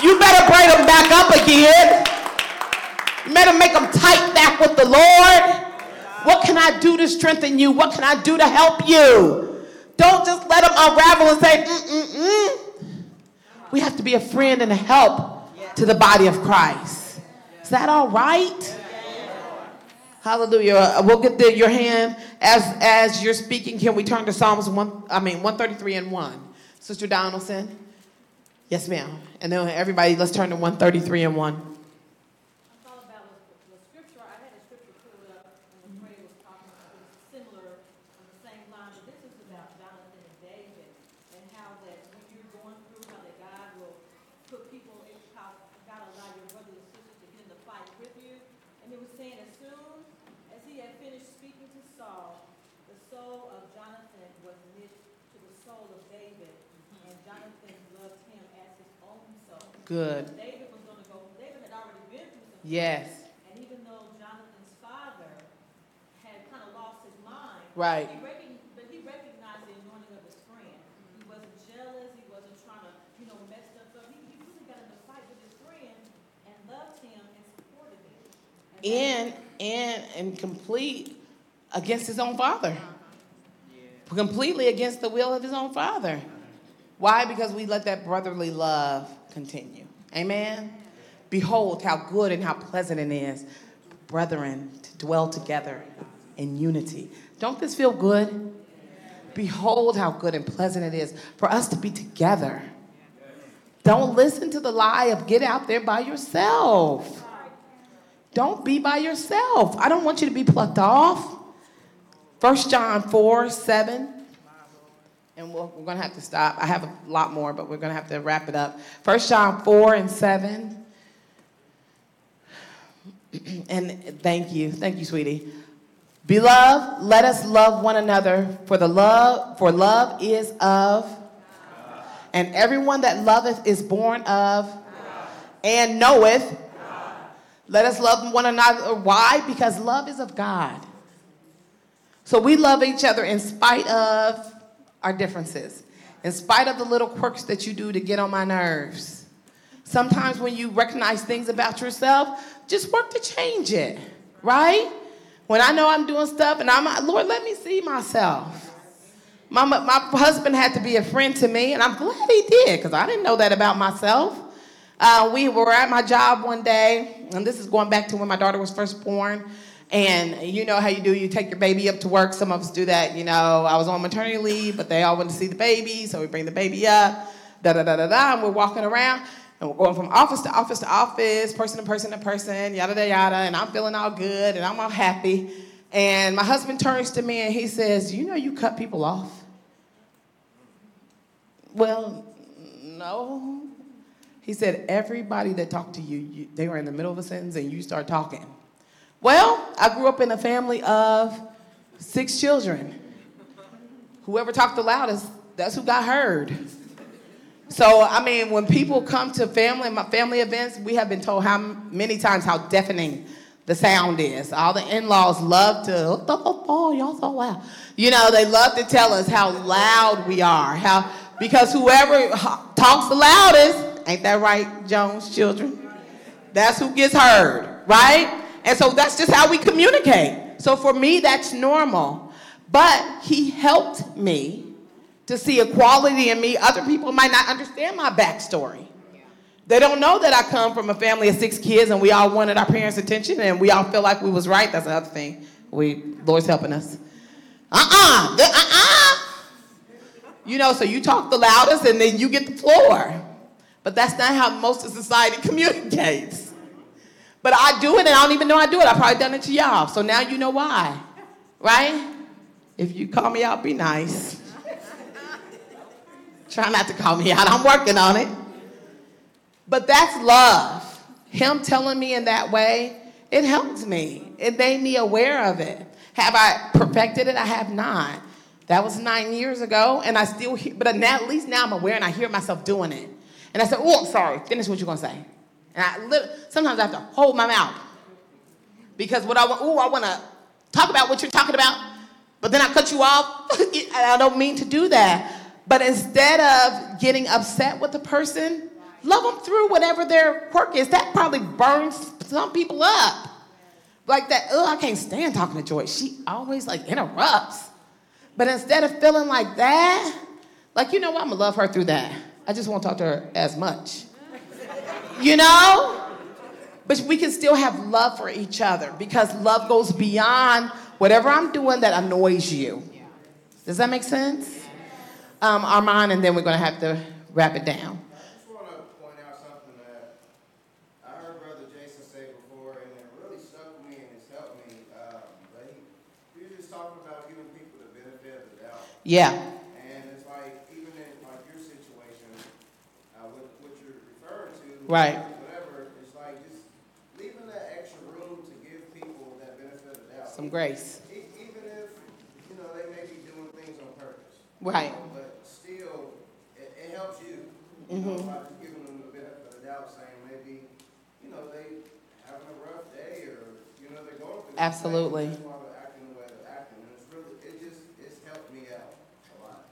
A: you better braid them back up again. You better make them tight back with the Lord. What can I do to strengthen you? What can I do to help you? Don't just let them unravel and say, mm-mm-mm. We have to be a friend and a help to the body of Christ. Is that all right? Hallelujah. Uh, We'll get the, your hand as as you're speaking. Can we turn to Psalms one? I mean, one thirty three and one. Sister Donaldson. Yes, ma'am. And then everybody, let's turn to one thirty three and one.
G: that when you're going through, how that God will put people in, how God allow your brothers and sisters to get in the fight with you. And it was saying as soon as he had finished speaking to Saul, the soul of Jonathan was knit to the soul of David, and Jonathan loved him as his own soul.
A: Good.
G: David was gonna go, David had already been through some.
A: Yes.
G: And even though Jonathan's father had kind of lost his mind.
A: Right.
G: He recon, but he recognized the anointing of his friend. He wasn't jealous, he wasn't trying to, you know, mess stuff up. He, he really got in a fight with his friend and loved him and supported him. And
A: In, in, and complete against his own father. Completely against the will of his own father. Why? Because we let that brotherly love continue. Amen. Behold how good and how pleasant it is, brethren, to dwell together in unity. Don't this feel good? Behold how good and pleasant it is for us to be together. Don't listen to the lie of get out there by yourself. Don't be by yourself. I don't want you to be plucked off. 1 John 4 7. And we'll, we're going to have to stop. I have a lot more, but we're going to have to wrap it up. 1 John 4 and 7. and thank you. Thank you, sweetie. Beloved, let us love one another, for the love, for love is of, and everyone that loveth is born of, and knoweth. Let us love one another. Why? Because love is of God. So we love each other in spite of our differences, in spite of the little quirks that you do to get on my nerves. Sometimes when you recognize things about yourself, just work to change it, right? When I know I'm doing stuff and I'm, Lord, let me see myself. My, my husband had to be a friend to me, and I'm glad he did because I didn't know that about myself. Uh, we were at my job one day, and this is going back to when my daughter was first born. And you know how you do, you take your baby up to work. Some of us do that, you know. I was on maternity leave, but they all wanted to see the baby, so we bring the baby up, da da da da da, and we're walking around. And we're going from office to office to office, person to person to person, yada yada yada, and I'm feeling all good and I'm all happy. And my husband turns to me and he says, You know, you cut people off. Well, no. He said, Everybody that talked to you, you, they were in the middle of a sentence and you start talking. Well, I grew up in a family of six children. Whoever talked the loudest, that's who got heard. So, I mean, when people come to family, my family events, we have been told how many times how deafening the sound is. All the in-laws love to, oh, oh, oh, y'all so loud. You know, they love to tell us how loud we are. How because whoever talks the loudest, ain't that right, Jones children? That's who gets heard, right? And so that's just how we communicate. So for me, that's normal. But he helped me to see a quality in me. Other people might not understand my backstory. They don't know that I come from a family of six kids and we all wanted our parents' attention and we all feel like we was right. That's another thing. We Lord's helping us. Uh-uh. Uh-uh. You know, so you talk the loudest and then you get the floor. But that's not how most of society communicates. But I do it and I don't even know I do it. I've probably done it to y'all. So now you know why. Right? If you call me out, be nice. Try not to call me out. I'm working on it. But that's love. Him telling me in that way, it helped me. It made me aware of it. Have I perfected it? I have not. That was nine years ago, and I still but at least now I'm aware and I hear myself doing it. And I said, oh, sorry, finish what you're gonna say. And I li- sometimes I have to hold my mouth. Because what I want, oh, I wanna talk about what you're talking about, but then I cut you off, I don't mean to do that. But instead of getting upset with the person, love them through whatever their quirk is. That probably burns some people up. Like that, oh, I can't stand talking to Joy. She always like interrupts. But instead of feeling like that, like, you know what, I'm gonna love her through that. I just won't talk to her as much. You know? But we can still have love for each other because love goes beyond whatever I'm doing that annoys you. Does that make sense? Um, Armand, and then we're gonna have to wrap it down.
L: I
A: Right.
L: Whatever, it's like just leaving that extra room to give people that benefit of the doubt.
A: Some grace.
L: E- Even if, you know, they may be doing things on purpose.
A: Right.
L: But still, it, it helps you. You know,
A: Mhm.
L: by just giving them the benefit of the doubt, saying maybe, you know, they having a rough day or, you know, they're going through.
A: Absolutely.
L: That's why they're acting the way they're acting. And it's really, it just, it's helped me out a lot.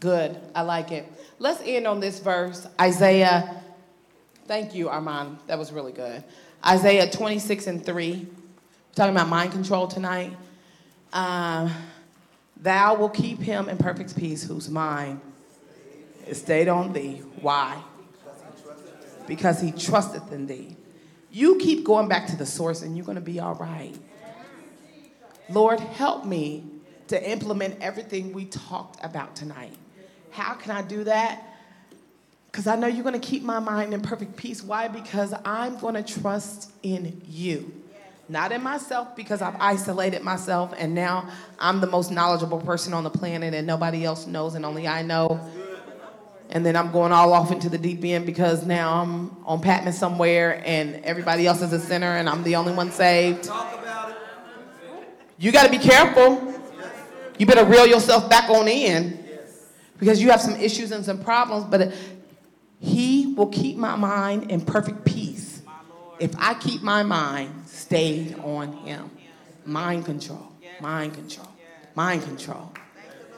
A: Good. I like it. Let's end on this verse. Isaiah. Thank you, Armand. That was really good. Isaiah 26 and 3. We're talking about mind control tonight. Um, Thou will keep him in perfect peace whose mind is stayed on thee. Why? Because he trusteth in thee. You keep going back to the source and you're going to be all right. Lord, help me to implement everything we talked about tonight. How can I do that? Because I know you're going to keep my mind in perfect peace. Why? Because I'm going to trust in you. Not in myself, because I've isolated myself and now I'm the most knowledgeable person on the planet and nobody else knows and only I know. And then I'm going all off into the deep end because now I'm on Patmos somewhere and everybody else is a sinner and I'm the only one saved. You got to be careful. You better reel yourself back on in because you have some issues and some problems, but He will keep my mind in perfect peace if I keep my mind stayed on Him. Mind control, mind control, mind control.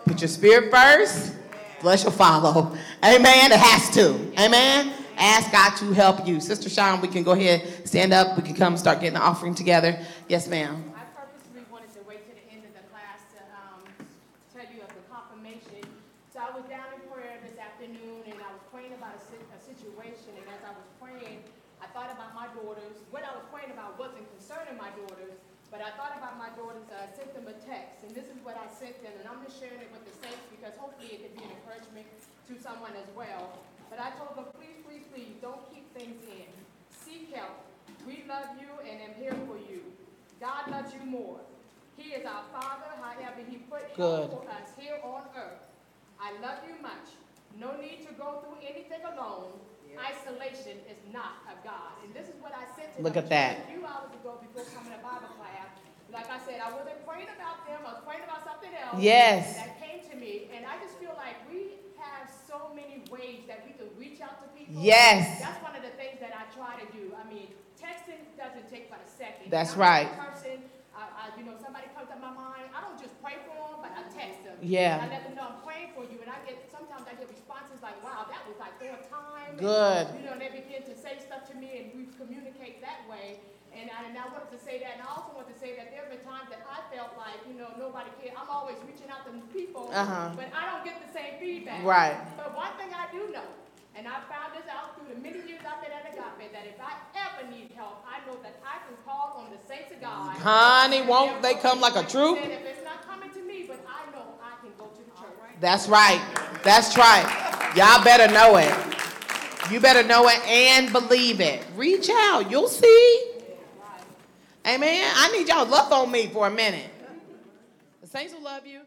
A: Put your spirit first, flesh will follow. Amen. It has to. Amen. Ask God to help you. Sister Sean, we can go ahead, stand up. We can come start getting the offering together. Yes, ma'am.
B: I purposely wanted to wait to the end of the class to um, tell you of the confirmation. So I was down in prayer this afternoon, and I was praying about a, si- a situation. And as I was praying, I thought about my daughters. What I was praying about wasn't concerning my daughters, but I thought about my daughters. I sent them a text, and this is what I sent them. And I'm just sharing it with the saints because hopefully it could be an encouragement to someone as well. But I told them, please, please, please, don't keep things in. Seek help. We love you and am here for you. God loves you more. He is our Father, however, He put
A: Good.
B: help for us here on earth. I love you much. No need to go through anything alone. Isolation is not of God. And this is what I said to
A: Look
B: them
A: at that.
B: a few hours ago before coming to Bible class. Like I said, I wasn't praying about them, I was praying about something else.
A: Yes.
B: That came to me, and I just feel like we have so many ways that we can reach out to people.
A: Yes.
B: That's one of the things that I try to do. I mean, texting doesn't take but a second.
A: That's
B: I'm
A: right.
B: person, I, I, you know, somebody comes to my mind, I don't just pray for them, but I text them.
A: Yeah.
B: I let them know I'm praying for you, and I get, sometimes I get responses like, wow, that was like on time. And,
A: Good.
B: You know, and they begin to say stuff to me, and we communicate that way. And I, and I wanted to say that, and I also want to say that there have been times that I felt like, you know, nobody cared. I'm always reaching out to people,
A: Uh-huh.
B: but I don't get the same feedback.
A: Right.
B: But one thing I do know, and I found this out through the many years I've been at Agape, that if I ever need help, I know that I can call on the saints of God.
A: Honey, won't they come like a troop?
B: And if it's not coming to me, but I know I can go to the church. Right?
A: That's right. That's right. Y'all better know it. You better know it and believe it. Reach out. You'll see. Amen. I need y'all love on me for a minute. The saints will love you.